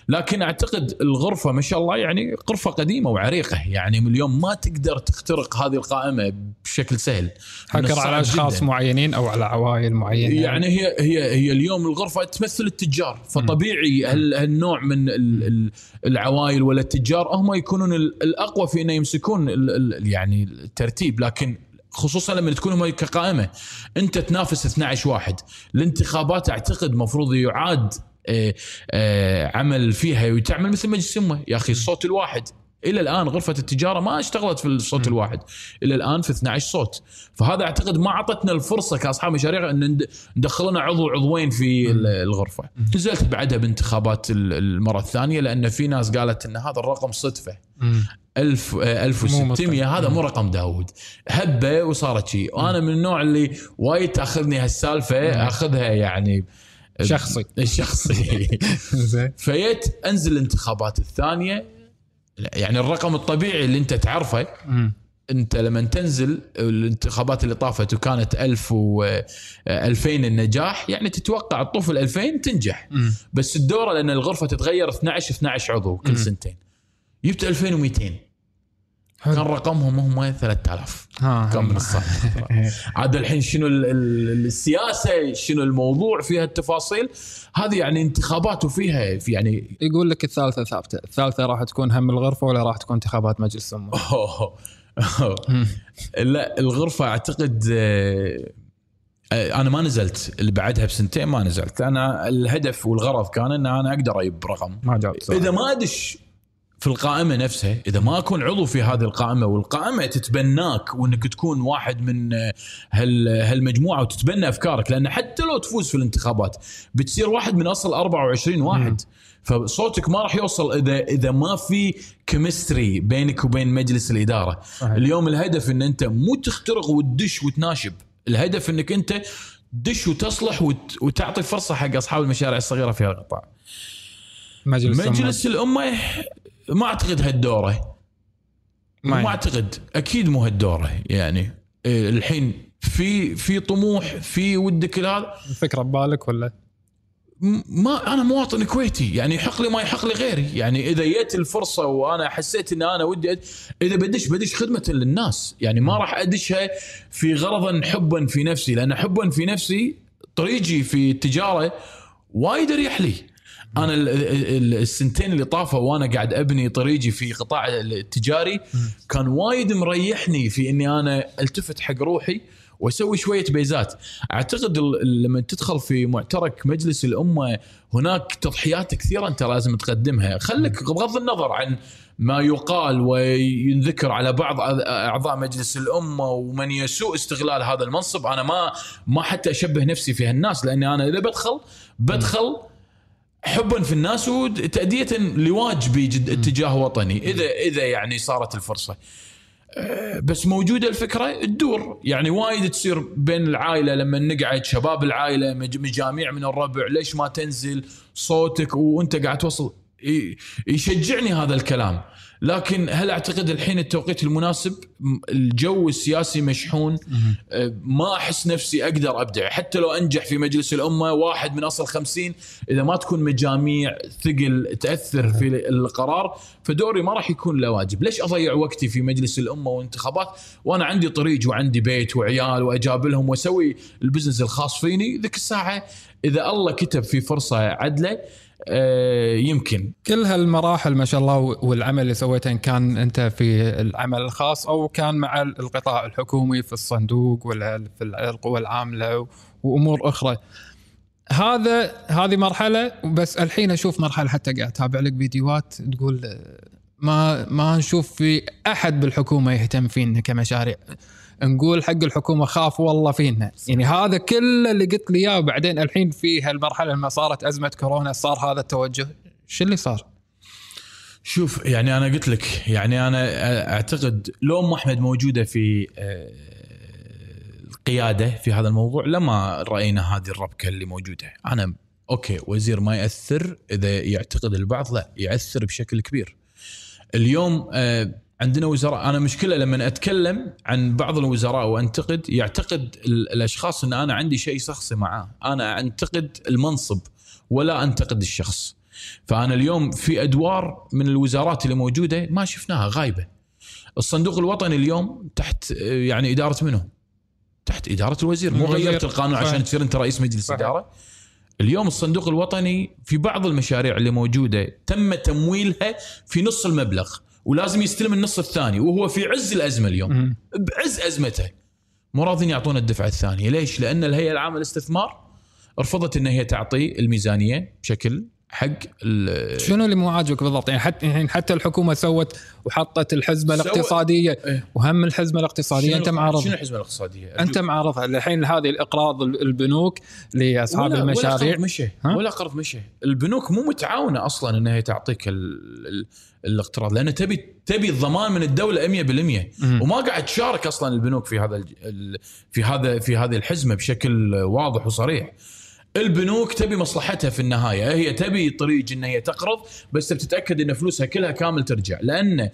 لكن أعتقد الغرفة ما شاء الله يعني غرفة قديمة وعريقة. يعني من اليوم ما تقدر تخترق هذه القائمة بشكل سهل. حكر على أشخاص. معينين أو على عوائل معينة. يعني هي هي هي اليوم الغرفة تمثل التجار. فطبيعي هال- هالنوع من ال- ال- العوائل ولا التجار هم يكونون ال- الأقوى في إنه يمسكون يعني الترتيب. لكن خصوصا لما تكون هم كقائمه أنت تنافس 12 واحد. الانتخابات أعتقد مفروض يعاد عمل فيها وتعمل مثل مجلس امه يا أخي الصوت الواحد. إلى الآن غرفة التجارة ما اشتغلت في الصوت الواحد. إلى الآن في 12 صوت. فهذا أعتقد ما أعطتنا الفرصة كأصحاب مشاريع إن ند- ندخل لنا عضو عضوين في ال- الغرفة. نزلت بعدها بانتخابات ال- المرة الثانية لأن في ناس قالت إن هذا الرقم صدفة. مم. 1000 آه، 1600 هذا مو رقم داود هبة وصارت شيء. وأنا من النوع اللي وايد تأخذني هالسالفة أخذها يعني شخصي. شخصي زين فيت انزل الانتخابات الثانية يعني الرقم الطبيعي اللي انت تعرفه. انت لما تنزل الانتخابات اللي طافت وكانت 1000 و 2000 النجاح يعني تتوقع تطوف ال 2000 تنجح. بس الدورة لأن الغرفة تتغير 12 12 عضو كل. سنتين جبت 2200 كان حلو. رقمهم هم 3000 ها كان من عاد الحين شنو ال- ال- السياسة؟ شنو الموضوع فيها؟ التفاصيل. هذه يعني انتخابات وفيها في يعني يقول لك الثالثة ثابتة، الثالثة راح تكون هم الغرفة ولا راح تكون انتخابات مجلس الأمة؟ لا الغرفة أعتقد آه، أنا ما نزلت. اللي بعدها بسنتين ما نزلت. أنا الهدف والغرض كان إن أنا أقدر أجيب رقم. ما جاوبت. إذا ما أدش في القائمة نفسها إذا ما أكون عضو في هذه القائمة والقائمة تتبناك وإنك تكون واحد من هال هالمجموعة وتتبنى أفكارك لأن حتى لو تفوز في الانتخابات بتصير واحد من أصل 24 واحد. فصوتك ما راح يوصل إذا إذا ما في كيمستري بينك وبين مجلس الإدارة. صحيح. اليوم الهدف إن أنت مو تخترق وتدش وتناشب. الهدف إنك أنت تدش وتصلح وت... وتعطي فرصة حق أصحاب المشاريع الصغيرة في القطاع. مجلس الأمة. مجلس الأمة ما أعتقد هالدورة. ما ما أعتقد. أكيد مو هالدورة يعني. إيه، الحين في في طموح في ودك هذا الفكرة ببالك ولا؟ ما أنا مواطن كويتي. يعني يحق لي ما يحق لي غيري. يعني إذا جت الفرصة وأنا حسيت إن أنا ودي أد... إذا بدش بدش خدمة للناس. يعني ما راح أدشها في غرضا حبا في نفسي. لأن حبا في نفسي طريقي في التجارة وايد أريح لي. أنا ال- ال- السنتين اللي طافوا وأنا قاعد أبني طريقي في قطاع التجاري كان وايد مريحني في إني أنا ألتفت حق روحي وأسوي شوية بيزات. أعتقد لما تدخل في معترك مجلس الأمة هناك تضحيات كثيرة أنت لازم تقدمها. خليك بغض النظر عن ما يقال وينذكر على بعض أعضاء مجلس الأمة ومن يسوء استغلال هذا المنصب. أنا ما ما حتى أشبه نفسي في هالناس لأني أنا إذا بدخل بدخل حبا في الناس وتأدية لواجبي جد اتجاه وطني. اذا إذا يعني صارت الفرصة. أه، بس موجودة الفكرة تدور يعني وايد تصير بين العائلة لما نقعد شباب العائلة مج- مجاميع من الربع ليش ما تنزل صوتك وأنت قاعد توصل؟ يشجعني هذا الكلام. لكن هل أعتقد الحين التوقيت المناسب؟ الجو السياسي مشحون. أه، ما أحس نفسي أقدر أبدع. حتى لو أنجح في مجلس الأمة واحد من أصل خمسين إذا ما تكون مجاميع ثقل تأثر في القرار فدوري ما راح يكون له واجب. ليش أضيع وقتي في مجلس الأمة وانتخابات؟ وأنا عندي طريق وعندي بيت وعيال وأجابلهم وأسوي البزنس الخاص فيني. ذيك الساعة إذا الله كتب في فرصة عدلة يمكن كل هالمراحل ما شاء الله والعمل اللي سويته إن كان أنت في العمل الخاص أو كان مع القطاع الحكومي في الصندوق ولا في القوى العاملة وأمور أخرى. هذا هذه مرحلة بس الحين أشوف مرحلة حتى قاعد أتابع لك فيديوهات تقول ما ما نشوف في أحد بالحكومة يهتم فينا كمشاريع. نقول حق الحكومة خاف والله فينا. يعني هذا كل اللي قلت لي إياه وبعدين الحين في هالمرحلة لما صارت أزمة كورونا صار هذا التوجه. شو اللي صار؟ شوف يعني أنا قلت لك يعني أنا أعتقد لو أم أحمد موجودة في آه، القيادة في هذا الموضوع لما رأينا هذه الربكة اللي موجودة. أنا أوكي وزير ما يأثر إذا يعتقد البعض لا يأثر بشكل كبير. اليوم آه، عندنا وزراء. أنا مشكلة لما أتكلم عن بعض الوزراء وأنتقد يعتقد ال- الأشخاص إن أنا عندي شيء شخصي معاه. أنا أنتقد المنصب ولا أنتقد الشخص. فأنا اليوم في أدوار من الوزارات اللي موجودة ما شفناها غايبة. الصندوق الوطني اليوم تحت يعني إدارة منه؟ تحت إدارة الوزير. مو. غيرت القانون صحيح. عشان تصير أنت رئيس مجلس صحيح. إدارة. اليوم الصندوق الوطني في بعض المشاريع اللي موجودة تم تمويلها في نص المبلغ. ولازم يستلم النص الثاني وهو في عز الأزمة اليوم. بعز أزمته مو راضين يعطونا الدفعه الثانية ليش؟ لأن الهيئة العامة للاستثمار رفضت إن هي تعطي الميزانية بشكل حق شنو اللي مو عاجبك بالضبط؟ يعني حتى يعني حتى الحكومة سوت وحطت الحزمه الاقتصادية إيه. وهم الحزمه الاقتصادية. شنو- أنت شنو معارضها الحزمه الاقتصادية؟ أنت معارضها الحين هذه الإقراض البنوك لأصحاب ولا- المشاريع. ولا قرض ها؟ ولا قرض مشى البنوك مو متعاونة أصلا انها تعطيك ال ال الاقتراض لأن تبي تبي الضمان من الدولة 100% مم. وما قاعد تشارك أصلا البنوك في هذا في هذا في هذه الحزمة بشكل واضح وصريح. البنوك تبي مصلحتها في النهاية. هي تبي طريق إن هي تقرض بس بتتأكد إن فلوسها كلها كامل ترجع. لأن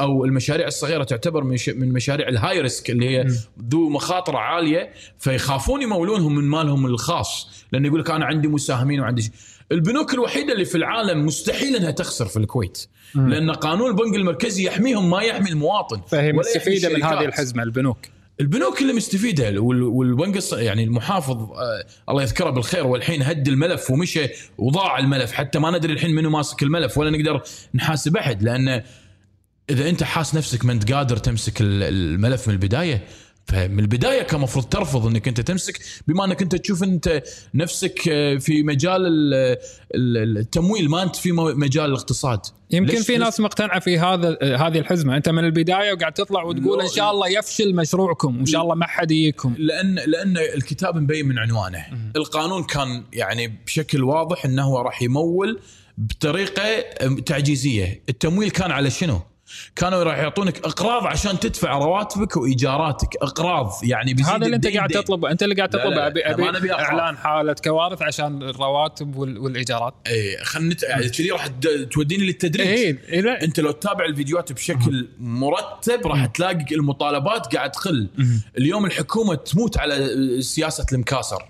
أو المشاريع الصغيرة تعتبر من مشاريع ال high risk اللي هي ذو مخاطر عالية فيخافون يمولونهم من مالهم الخاص. لأن يقول لك أنا عندي مساهمين وعندي. البنوك الوحيدة اللي في العالم مستحيل إنها تخسر في الكويت. لأن قانون البنك المركزي يحميهم ما يحمي المواطن. فهي مستفيدة من. هذه الحزمة البنوك. البنوك اللي مستفيدة وال- والبنك يعني المحافظ آه الله يذكره بالخير والحين هد الملف ومشى وضاع الملف حتى ما ندري الحين منو ماسك الملف ولا نقدر نحاسب أحد لأن إذا أنت حاس نفسك ما أنت قادر تمسك ال- الملف من البداية فمن البداية كان المفروض ترفض إنك أنت تمسك بما إنك أنت تشوف أنت نفسك آه، في مجال ال- ال- التمويل ما أنت في مجال الاقتصاد. يمكن ليش- في ليش- ناس مقتنعة في هذا هذه الحزمة. أنت من البداية وقاعد تطلع وتقول إن شاء الله يفشل مشروعكم وإن شاء الله ما حد يجيكم. لأن لأن الكتاب مبين من عنوانه. القانون كان يعني بشكل واضح إنه راح يمول بطريقة تعجيزية. التمويل كان على شنو؟ كانوا راح يعطونك اقراض عشان تدفع رواتبك وايجاراتك اقراض يعني بيزيد هذا اللي انت قاعد. تطلبه انت اللي قاعد تطلبه ابي أبي. إعلان حالة كوارث عشان الرواتب وال- والإيجارات اي خلينا. يعني كذي راح توديني للتدريج اي إي، لا. أنت لو تتابع الفيديوهات بشكل مرتب راح تلاقي المطالبات قاعد تقل اليوم الحكومة تموت على سياسة المكاسر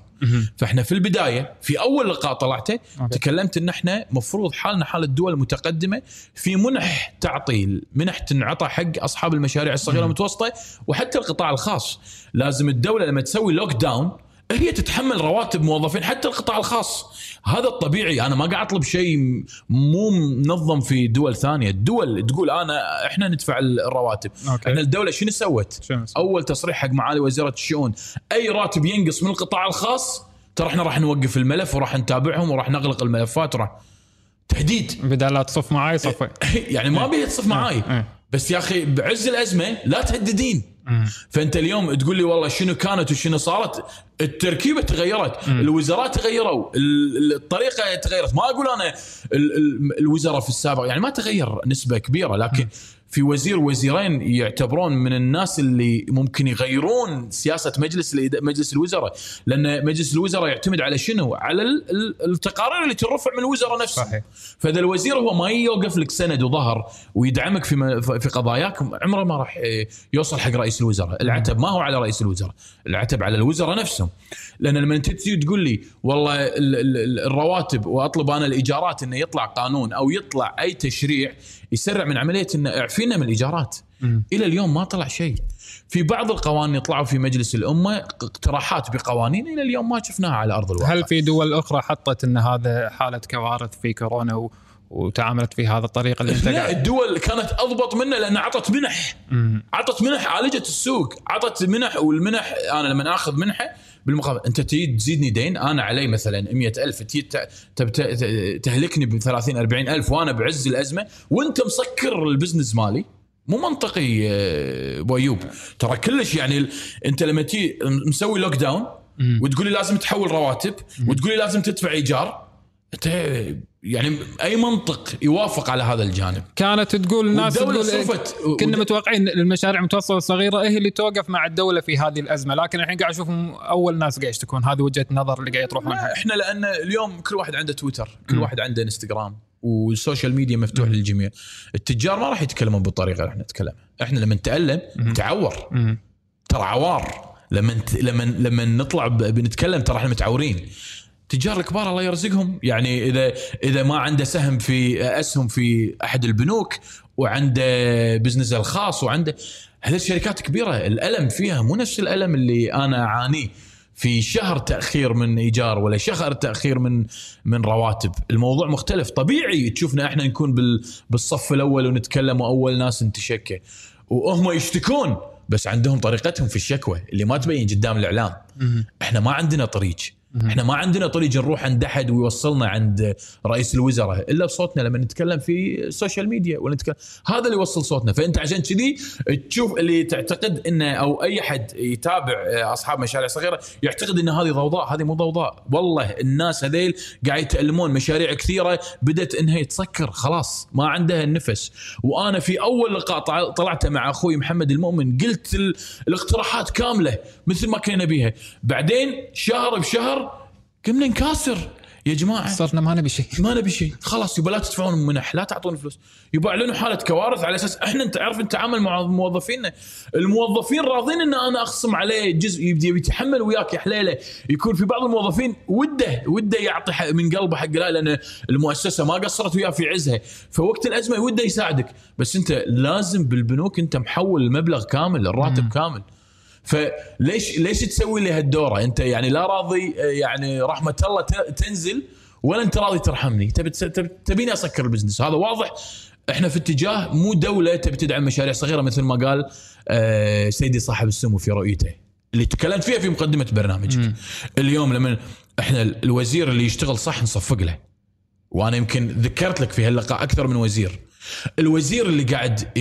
فاحنا في البداية في أول لقاء طلعته. تكلمت إن إحنا مفروض حالنا حال الدول المتقدمة في منح تعطي منح تنعطى حق أصحاب المشاريع الصغيرة والمتوسطه وحتى القطاع الخاص. لازم الدولة لما تسوي lockdown هي تتحمل رواتب موظفين حتى القطاع الخاص. هذا الطبيعي. أنا ما قاعد أطلب شيء مو منظم في دول ثانية. الدول تقول أنا إحنا ندفع ال- الرواتب. okay. إحنا الدولة شنو سوت؟ أول تصريح حق معالي وزيره الشؤون أي راتب ينقص من القطاع الخاص ترى إحنا راح نوقف الملف وراح نتابعهم وراح نغلق الملفات وراح تهديد. بدل لا تصف معي صفي. يعني ما بيه تصف معاي. إيه. بس يا أخي بعز الأزمة لا تهددين. فانت اليوم تقول لي والله شنو كانت وشنو صارت؟ التركيبة تغيرت الوزارات تغيروا ال- الطريقة تغيرت. ما أقول أنا ال- ال- الوزراء في السابق يعني ما تغير نسبة كبيرة لكن في وزير وزيرين يعتبرون من الناس اللي ممكن يغيرون سياسة مجلس مجلس الوزراء لأن مجلس الوزراء يعتمد على شنو؟ على ال- ال- التقارير اللي ترفع من الوزراء نفسهم صحيح. فإذا الوزير هو ما يوقف لك سند وظهر ويدعمك في في قضاياك عمره ما راح إيه، يوصل حق رئيس الوزراء، العتب ما هو على رئيس الوزراء، العتب على الوزراء نفسهم. لأن لما أنت تجي تقول لي والله ال- ال- الرواتب وأطلب أنا الإيجارات إنه يطلع قانون أو يطلع أي تشريع يسرع من عملية إنه اعفينا من الإيجارات. إلى اليوم ما طلع شيء. في بعض القوانين يطلعوا في مجلس الأمة اقتراحات بقوانين إلى اليوم ما شفناها على أرض الواقع. هل في دول أخرى حطت إن هذا حالة كوارث في كورونا و... وتعاملت في هذا الطريقة اللي انت لا قاعد الدول كانت أضبط منه لأن عطت منح عطت منح عالجت السوق عطت منح والمنح أنا لما آخذ منحه بالمقابل أنت تجي تزيدني دين أنا علي مثلا 100000 تجي تهلكني ب 30 40 ألف وأنا بعز الأزمة وأنت مسكر ال business مالي. مو منطقي آه، أبو أيوب. ترى كلش يعني أنت لما تجي مسوي lockdown وتقول لي لازم تحول رواتب وتقول لي لازم تدفع إيجار أنت يعني أي منطق يوافق على هذا الجانب. كانت تقول الناس تقول صرفت- كنا متوقعين المشاريع المتوسطه والصغيره هي اللي توقف مع الدولة في هذه الأزمة. لكن الحين قاعد اشوفهم أول ناس قاعد يشتكون. هذه وجهة نظر اللي قاعد يطرحونها إحنا لأن اليوم كل واحد عنده تويتر كل واحد عنده إنستغرام وال social media مفتوح للجميع. التجار ما راح يتكلمون بالطريقة اللي إحنا نتكلم. إحنا لما نتألم تعور. ترى عوار. لما. لما لما نطلع. بنتكلم ترى إحنا متعورين. التجار الكبار الله يرزقهم. يعني إذا إذا ما عنده سهم في أسهم في أحد البنوك وعنده business الخاص وعنده هذه الشركات كبيرة. الألم فيها مو نفس الألم اللي أنا أعانيه في شهر تأخير من إيجار ولا شهر تأخير من من رواتب. الموضوع مختلف. طبيعي تشوفنا إحنا نكون بال بالصف الأول ونتكلم وأول ناس نتشكى. وهم يشتكون بس عندهم طريقتهم في الشكوى اللي ما تبين قدام الإعلام. إحنا ما عندنا طريق. إحنا ما عندنا طريق نروح عند أحد ويوصلنا عند رئيس الوزراء إلا بصوتنا لما نتكلم في السوشيال ميديا ولا نتكلم هذا اللي يوصل صوتنا. فأنت عشان كذي تشوف اللي تعتقد إنه أو أي أحد يتابع أصحاب مشاريع صغيرة يعتقد إن هذه ضوضاء هذه مو ضوضاء. والله الناس هذيل قاعد يتألمون مشاريع كثيرة بدأت إنها تسكر. خلاص ما عندها النفس. وأنا في أول لقاء طلع- طلعته مع أخوي محمد المؤمن قلت ال- الاقتراحات كاملة مثل ما كنا نبيها. بعدين شهر بشهر قمنا نكاسر. يا جماعة صرنا ما نبي شيء. ما نبي شيء. خلاص يبا لا تدفعون منح لا تعطون فلوس. يبا اعلنوا حالة كوارث على أساس إحنا أنت عارف نتعامل مع موظفينا الموظفين راضين إن أنا أخصم عليه جزء يبدي يتحمل وياك يا حليلة. يكون في بعض الموظفين وده وده يعطي من قلبه حق لا لأن المؤسسة ما قصرت وياه في عزها. فوقت الأزمة وده يساعدك. بس أنت لازم بالبنوك أنت محول المبلغ كامل الراتب كامل. فليش ليش تسوي لي هالدوره أنت يعني لا راضي يعني رحمة الله تنزل ولا أنت راضي ترحمني؟ تبي تبي- تبيني أسكر البزنس. هذا واضح. إحنا في اتجاه مو دولة تبي تدعم مشاريع صغيرة مثل ما قال آه، سيدي صاحب السمو في رؤيته. اللي تكلمت فيها في مقدمة برنامجك. اليوم لما إحنا الوزير اللي يشتغل صح نصفق له. وأنا يمكن ذكرت لك في هاللقاء أكثر من وزير. الوزير اللي قاعد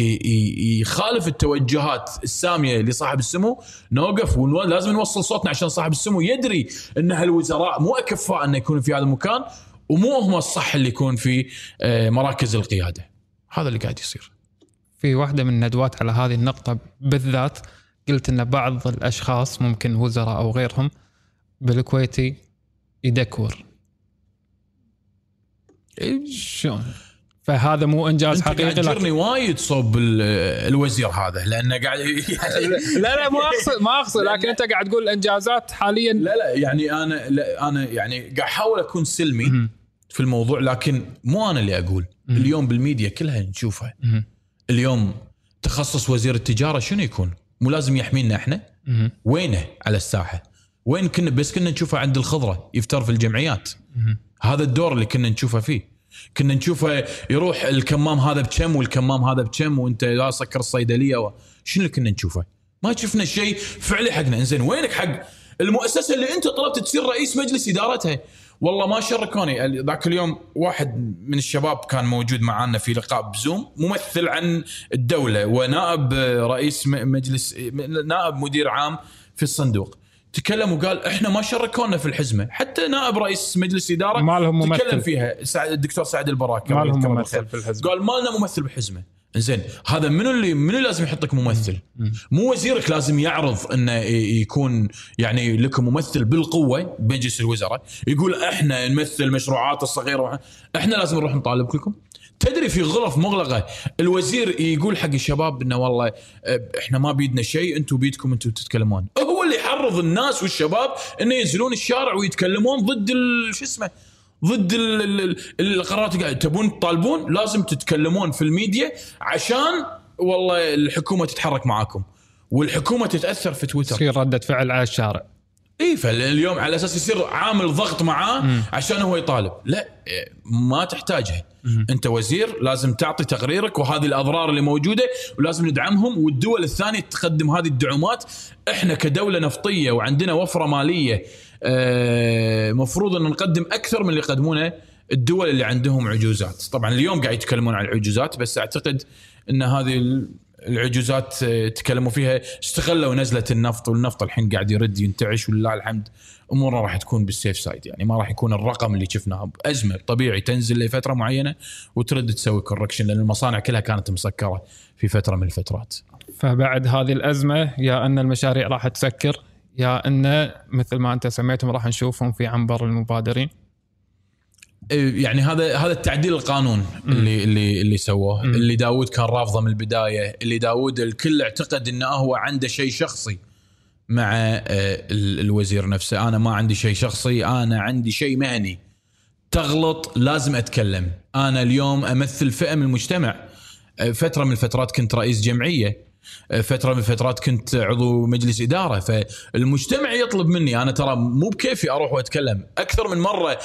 يخالف التوجهات السامية لصاحب السمو نوقف ولازم نوصل صوتنا عشان صاحب السمو يدري إن هالوزراء مو أكفاء إنه يكونوا في هذا المكان ومو هم الصح اللي يكون في آه، مراكز القيادة. هذا اللي قاعد يصير. في واحدة من الندوات على هذه النقطة بالذات قلت إن بعض الأشخاص ممكن وزراء أو غيرهم بالكويتي يدكور. شلون؟ فهذا مو إنجاز حقيقي لكن وايد صوب ال- الوزير هذا لأنه قاعد يعني لا لا ما اقصد ما أقصد لكن أنت قاعد تقول الانجازات حاليا لا لا يعني أنا لا أنا يعني قاعد أحاول أكون سلمي في الموضوع لكن مو أنا اللي أقول اليوم بالميديا كلها نشوفها. اليوم تخصص وزير التجارة شنو يكون؟ مو لازم يحمينا إحنا؟ وينه على الساحة؟ وين كنا بس كنا نشوفه عند الخضرة يفتر في الجمعيات. هذا الدور اللي كنا نشوفه فيه كنا نشوفه يروح الكمام هذا بكم والكمام هذا بكم وانت لا سكر الصيدلية و... شنو اللي كنا نشوفه؟ ما شفنا شيء. فعلي حقنا. إنزين وينك حق المؤسسة اللي انت طلبت تصير رئيس مجلس إدارتها؟ والله ما شركوني. ذاك اليوم واحد من الشباب كان موجود معنا في لقاء بزوم ممثل عن الدولة ونائب رئيس مجلس نائب مدير عام في الصندوق. تكلم وقال إحنا ما شركونا في الحزمة. حتى نائب رئيس مجلس إدارة ما لهم ممثل. تكلم فيها. سعد الدكتور سعد البراك ما لهم ممثل. في الحزب. قال ما لنا ممثل بالحزمه زين هذا منو اللي منو لازم يحطك ممثل؟ مو وزيرك لازم يعرض إنه يكون يعني لكم ممثل بالقوة بمجلس الوزراء. يقول إحنا نمثل المشروعات الصغيرة. إحنا لازم نروح نطالب لكم تدري في غرف مغلقة الوزير يقول حق الشباب إنه والله إحنا ما بيدنا شيء أنتم بيدكم أنتم تتكلمون هو يحرض الناس والشباب إنه ينزلون الشارع ويتكلمون ضد شو اسمه ضد ال- ال- ال- القرارات قاعد تبون تطالبون لازم تتكلمون في الميديا عشان والله الحكومة تتحرك معاكم والحكومة تتأثر في تويتر. تصير ردة فعل على الشارع. اي فاليوم على أساس يصير عامل ضغط معاه عشان هو يطالب. لا ما تحتاجها أنت وزير لازم تعطي تقريرك وهذه الأضرار اللي موجودة ولازم ندعمهم والدول الثانية تقدم هذه الدعومات. إحنا كدولة نفطية وعندنا وفرة مالية آه، مفروض أن نقدم أكثر من اللي يقدمونه الدول اللي عندهم عجوزات. طبعا اليوم قاعد يتكلمون عن العجوزات بس أعتقد أن هذه العجوزات آه، تكلموا فيها. استغلوا نزلة النفط والنفط الحين قاعد يرد ينتعش ولله الحمد امورنا راح تكون بال safe side يعني ما راح يكون الرقم اللي شفناه أزمة. طبيعي تنزل لفترة معينة وترد تسوي correction لأن المصانع كلها كانت مسكرة في فترة من الفترات. فبعد هذه الأزمة يا أن المشاريع راح تسكر يا أن مثل ما أنت سميتهم راح نشوفهم في عنبر المبادرين. يعني هذا هذا التعديل القانون اللي اللي اللي سووه. اللي داود كان رافضه من البداية. اللي داود الكل اعتقد انه هو عنده شيء شخصي مع آه، ال- الوزير نفسه. أنا ما عندي شيء شخصي أنا عندي شيء مهني. تغلط لازم أتكلم. أنا اليوم أمثل فئة من المجتمع. آه، فترة من الفترات كنت رئيس جمعية. آه، فترة من الفترات كنت عضو مجلس إدارة. فالمجتمع يطلب مني. أنا ترى مو بكيفي أروح وأتكلم. أكثر من مرة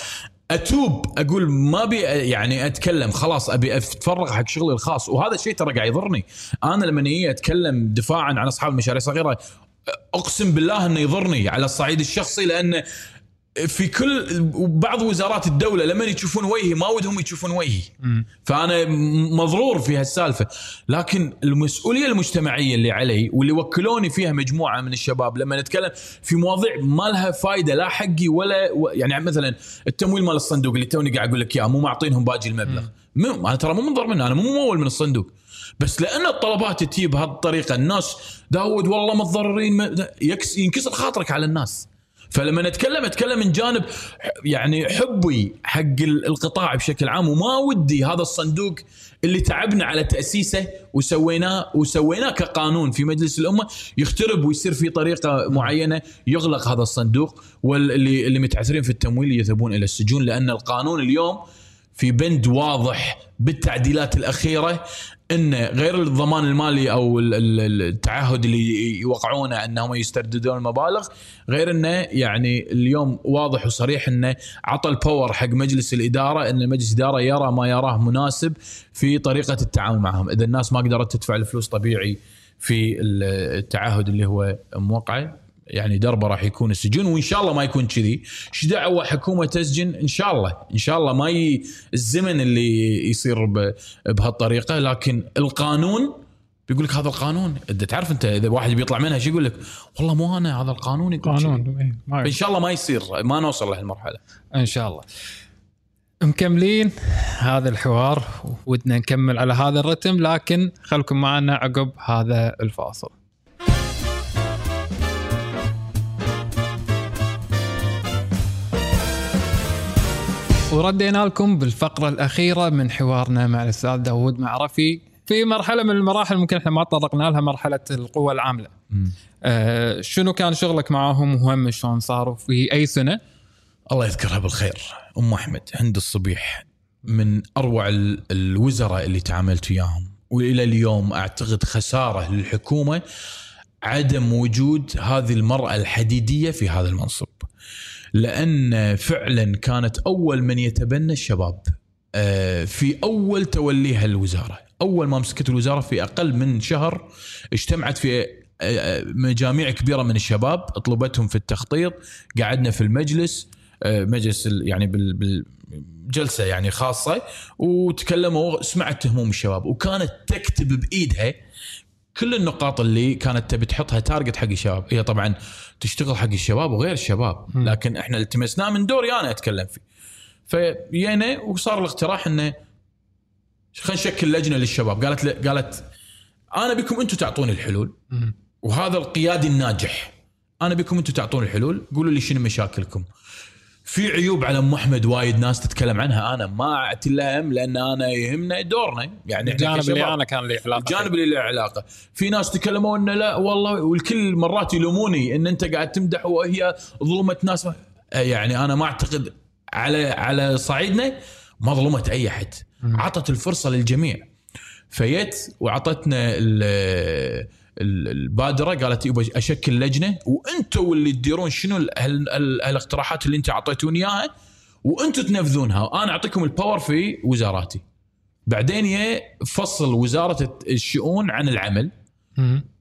أتوب أقول ما أبي يعني أتكلم خلاص أبي أتفرغ حق شغلي الخاص. وهذا الشيء ترى قاعد يضرني. أنا لما أجي أتكلم دفاعا عن أصحاب المشاريع الصغيرة أقسم بالله إنه يضرني على الصعيد الشخصي لأنه في كل بعض وزارات الدولة لما يشوفون وجهي ما ودهم يشوفون وجهي. فأنا مضرور في هالسالفة. لكن المسؤولية المجتمعية اللي علي واللي وكلوني فيها مجموعة من الشباب لما نتكلم في مواضيع ما لها فايدة لا حقي ولا يعني مثلا التمويل مال الصندوق اللي توني قاعد أقول لك إياه مو معطينهم باقي المبلغ. مو أنا ترى مو منضر منه أنا مو ممول من الصندوق. بس لأن الطلبات تجي بهالطريقة الناس داود والله متضررين ينكسر خاطرك على الناس. فلما نتكلم اتكلم من جانب يعني حبي حق ال- القطاع بشكل عام وما ودي هذا الصندوق اللي تعبنا على تأسيسه وسويناه وسويناه كقانون في مجلس الأمة يخترب ويصير في طريقة معينة يغلق هذا الصندوق واللي اللي متعثرين في التمويل يذهبون إلى السجون لأن القانون اليوم في بند واضح بالتعديلات الأخيرة إن غير الضمان المالي أو ال- ال- التعهد اللي يوقعونه أنهم يسترددون المبالغ غير إنه يعني اليوم واضح وصريح إنه عطى الباور حق مجلس الإدارة إن مجلس الإدارة يرى ما يراه مناسب في طريقة التعامل معهم، إذا الناس ما قدرت تدفع الفلوس طبيعي في التعهد اللي هو موقعه. يعني دربه راح يكون السجن وإن شاء الله ما يكون كذي، إيش دعوة حكومة تسجن؟ إن شاء الله إن شاء الله. ما ي... الزمن اللي يصير ب... بهالطريقة لكن القانون بيقول لك هذا القانون. انت تعرف أنت إذا واحد بيطلع منها شو يقول لك؟ والله مو أنا هذا القانون. يقول. قانون إيه، إن شاء الله ما يصير ما نوصل لهالمرحلة. إن شاء الله. مكملين هذا الحوار ودنا نكمل على هذا الرتم لكن خلكم معنا عقب هذا الفاصل. وردينا لكم بالفقرة الأخيرة من حوارنا مع الأستاذ داوود معرفي في مرحلة من المراحل ممكن إحنا ما تطرقنا لها مرحلة القوى العاملة. آه شنو كان شغلك معاهم وهم شلون صاروا في أي سنة؟ الله يذكرها بالخير أم أحمد هند الصبيح من أروع ال- الوزراء اللي تعاملت وياهم وإلى اليوم أعتقد خسارة للحكومة عدم وجود هذه المرأة الحديدية في هذا المنصب لأن فعلا كانت أول من يتبنى الشباب آه، في أول توليها الوزارة. أول ما مسكت الوزارة في أقل من شهر اجتمعت في آه، مجاميع كبيرة من الشباب طلبتهم في التخطيط قعدنا في المجلس آه، مجلس يعني بال بال- جلسة يعني خاصة وتكلموا سمعت هموم الشباب وكانت تكتب بإيدها كل النقاط اللي كانت تبي تحطها تارجت حق الشباب. هي طبعا تشتغل حق الشباب وغير الشباب. لكن إحنا التمسناه من دوري أنا أتكلم فيه. فجينا وصار الاقتراح إنه خلينا نشكل لجنة للشباب. قالت لي قالت أنا بكم أنتم تعطوني الحلول؟ وهذا القيادي الناجح. أنا بكم أنتم تعطوني الحلول؟ قولوا لي شنو مشاكلكم؟ في عيوب على أم أحمد وايد ناس تتكلم عنها. أنا ما لها هم لأن أنا يهمنا دورنا. يعني الجانب اللي. أنا كان لي علاقة الجانب اللي له علاقة. في ناس تكلموا إنه لا والله والكل مرات يلوموني إن أنت قاعد تمدح وهي ظلمت ناس. يعني أنا ما أعتقد على على صعيدنا ما ظلمت أي أحد. عطت الفرصة للجميع. فيت وعطتنا البادرة قالت يبا أشكل لجنة وأنتم اللي تديرون شنو ال- هال- هال- هالاقتراحات اللي أنت أعطيتوني إياها وأنتم تنفذونها. وأنا أعطيكم ال power في وزاراتي. بعدين فصل وزارة الشؤون عن العمل.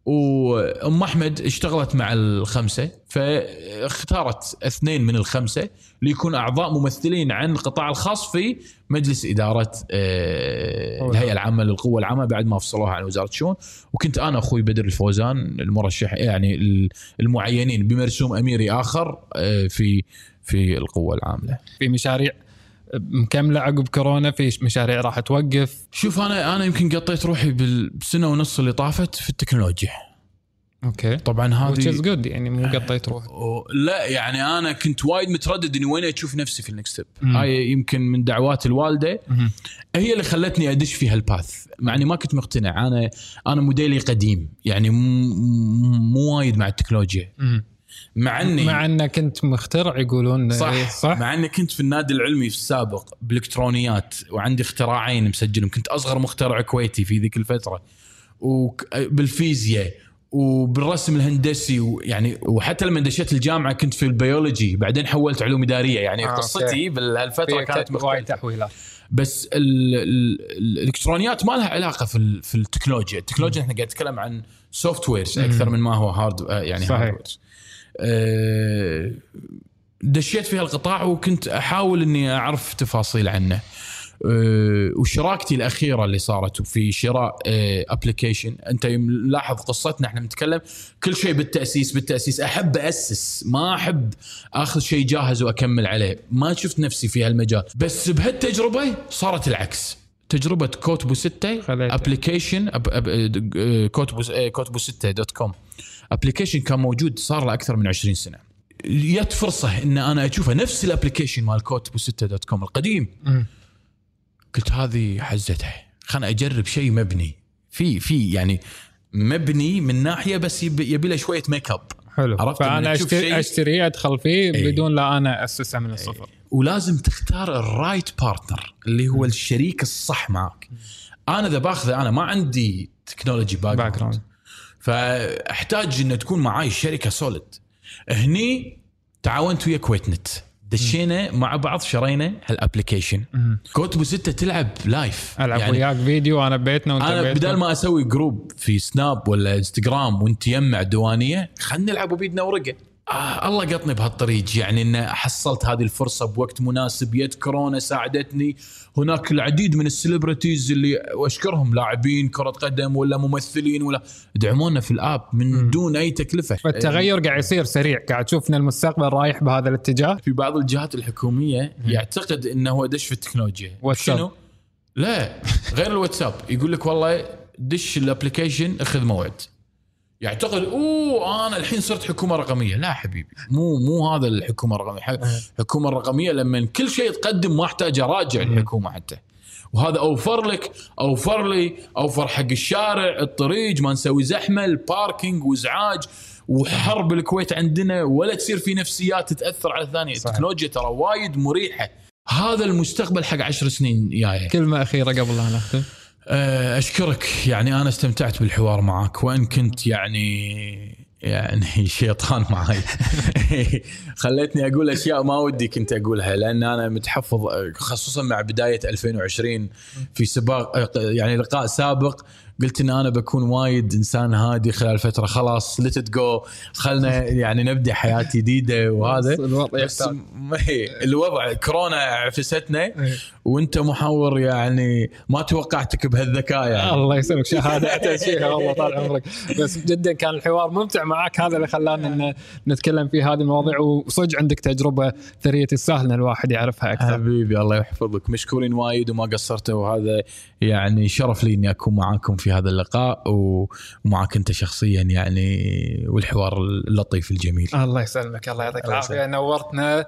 وأم أحمد اشتغلت مع الخمسة فاختارت اثنين من الخمسة ليكون أعضاء ممثلين عن القطاع الخاص في مجلس إدارة آه، الهيئة العامة للقوة العامة بعد ما فصلوها عن وزارة الشؤون وكنت أنا أخوي بدر الفوزان المرشح يعني المعينين بمرسوم أميري آخر آه، في في القوة العامله. في مشاريع مكملة عقب كورونا في مشاريع راح توقف. شوف أنا أنا يمكن قطيت روحي بالسنة ونص اللي طافت في التكنولوجيا. أوكي. طبعا which is هذه good يعني مو قطيت روح و- لا يعني أنا كنت وايد متردد إني وين أشوف نفسي في ال next step مم. هاي يمكن من دعوات الوالدة. مهم. هي اللي خلتني أدش في هال path مع إني ما كنت مقتنع. أنا أنا موديلي قديم. يعني مو مو وايد مع التكنولوجيا. مم. مع اني مع إنك كنت مخترع يقولون صح, إيه، صح. مع إني كنت في النادي العلمي في السابق بالالكترونيات وعندي اختراعين مسجلهم. كنت أصغر مخترع كويتي في ذيك الفترة. وبالفيزياء وبالرسم الهندسي ويعني وحتى لما دشيت الجامعة كنت في البيولوجي. بعدين حولت علوم إدارية. يعني آه، قصتي في كانت وايد تحويلات. بس ال ال الإلكترونيات ما لها علاقة في ال في التكنولوجيا، التكنولوجيا إحنا قاعد نتكلم عن softwares أكثر من ما هو hard يعني صحيح. hardwares. أه دشيت في هالقطاع وكنت أحاول إني أعرف تفاصيل عنه. أه وشراكتي الأخيرة اللي صارت في شراء application أنت ملاحظ قصتنا إحنا بنتكلم كل شيء بالتأسيس بالتأسيس. أحب أسس ما أحب آخذ شيء جاهز وأكمل عليه. ما شفت نفسي في هالمجال. بس بهالتجربة صارت العكس. تجربة كوتبو 6 خليته. application كوتبو كوتبو 6 dot com. application كان موجود صار له أكثر من 20 سنة. جت فرصة إن أنا اشوفها نفس ال application مال كوتبو 6 dot com القديم. قلت هذه حزتها. خلنا أجرب شيء مبني. في في يعني مبني من ناحية بس يبي, له شوية ميك اب حلو. عرفت؟ فأنا اشتري, شيء- اشتري ادخل فيه إيه. بدون لا أنا اسسه من الصفر. ولازم تختار ال right partner اللي هو الشريك الصح معك. أنا إذا بأخذه أنا ما عندي technology background فأحتاج ان تكون معاي شركة solid هني تعاونت ويا كويت نت دشينا مع بعض شرينا هال application كوتبو 6 تلعب live ألعب يعني وياك فيديو أنا ببيتنا وأنت أنا بدل ما أسوي group في سناب ولا انستغرام وأنت يمع دوانية خلينا نلعب بيدنا ورقة. آه الله قطني بهالطريق. يعني إن حصلت هذه الفرصة بوقت مناسب يد كورونا ساعدتني. هناك العديد من ال celebrities اللي واشكرهم لاعبين كرة قدم ولا ممثلين ولا دعمونا في ال app من دون أي تكلفة. فالتغير قاعد يصير سريع. قاعد تشوف ان المستقبل رايح بهذا الاتجاه. في بعض الجهات الحكومية يعتقد إنه هو دش في التكنولوجيا. واتساب. شنو؟ لا غير الواتساب. يقول لك والله دش ال application أخذ موعد. يعتقد أوه أنا الحين صرت حكومة رقمية. لا حبيبي مو مو هذا الحكومة الرقمية. الحكومة الرقمية لما كل شيء تقدم ما احتاج اراجع الحكومة حتى. وهذا أوفر لك أوفر لي أوفر حق الشارع الطريق ما نسوي زحمة ال parking وإزعاج وحر بالكويت عندنا ولا تصير في نفسيات تتأثر على الثانية صحيح. التكنولوجيا ترى وايد مريحة. هذا المستقبل حق عشر سنين جاية. كلمة أخيرة قبل لا نختم. أشكرك. يعني أنا استمتعت بالحوار معك وإن كنت يعني يعني شيطان معي خليتني أقول أشياء ما ودي كنت أقولها لأن أنا متحفظ آه، خصوصا مع بداية 2020 في سباق آه، يعني لقاء سابق. قلت إن أنا بكون وايد إنسان هادي خلال فترة. خلاص ليت جو خلنا يعني نبدأ حياه جديدة وهذا. الوضع بس الوضع كورونا عفستنا. إيه. وأنت محاور يعني ما توقعتك بهالذكاء يعني. الله يسلمك شهاده فيها والله طال عمرك. بس جدا كان الحوار ممتع معك هذا اللي خلانا إن نتكلم في هذه المواضيع. وصدق عندك تجربة ثرية السهل ان الواحد يعرفها أكثر. حبيبي الله يحفظك. مشكورين وايد وما قصرتوا. وهذا يعني شرف لي إني أكون معاكم في هذا اللقاء ومعك أنت شخصيا يعني والحوار اللطيف الجميل. الله يسلمك الله يعطيك العافية. نورتنا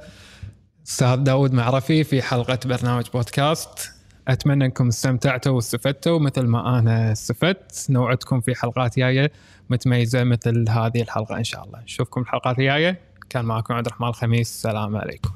أستاذ داود معرفي في حلقة برنامج بودكاست. أتمنى أنكم استمتعتوا واستفدتوا مثل ما أنا استفدت. نوعدكم في حلقات جاية متميزة مثل هذه الحلقة إن شاء الله. نشوفكم الحلقات الجاية. كان معكم عبد الرحمن الخميس. السلام عليكم.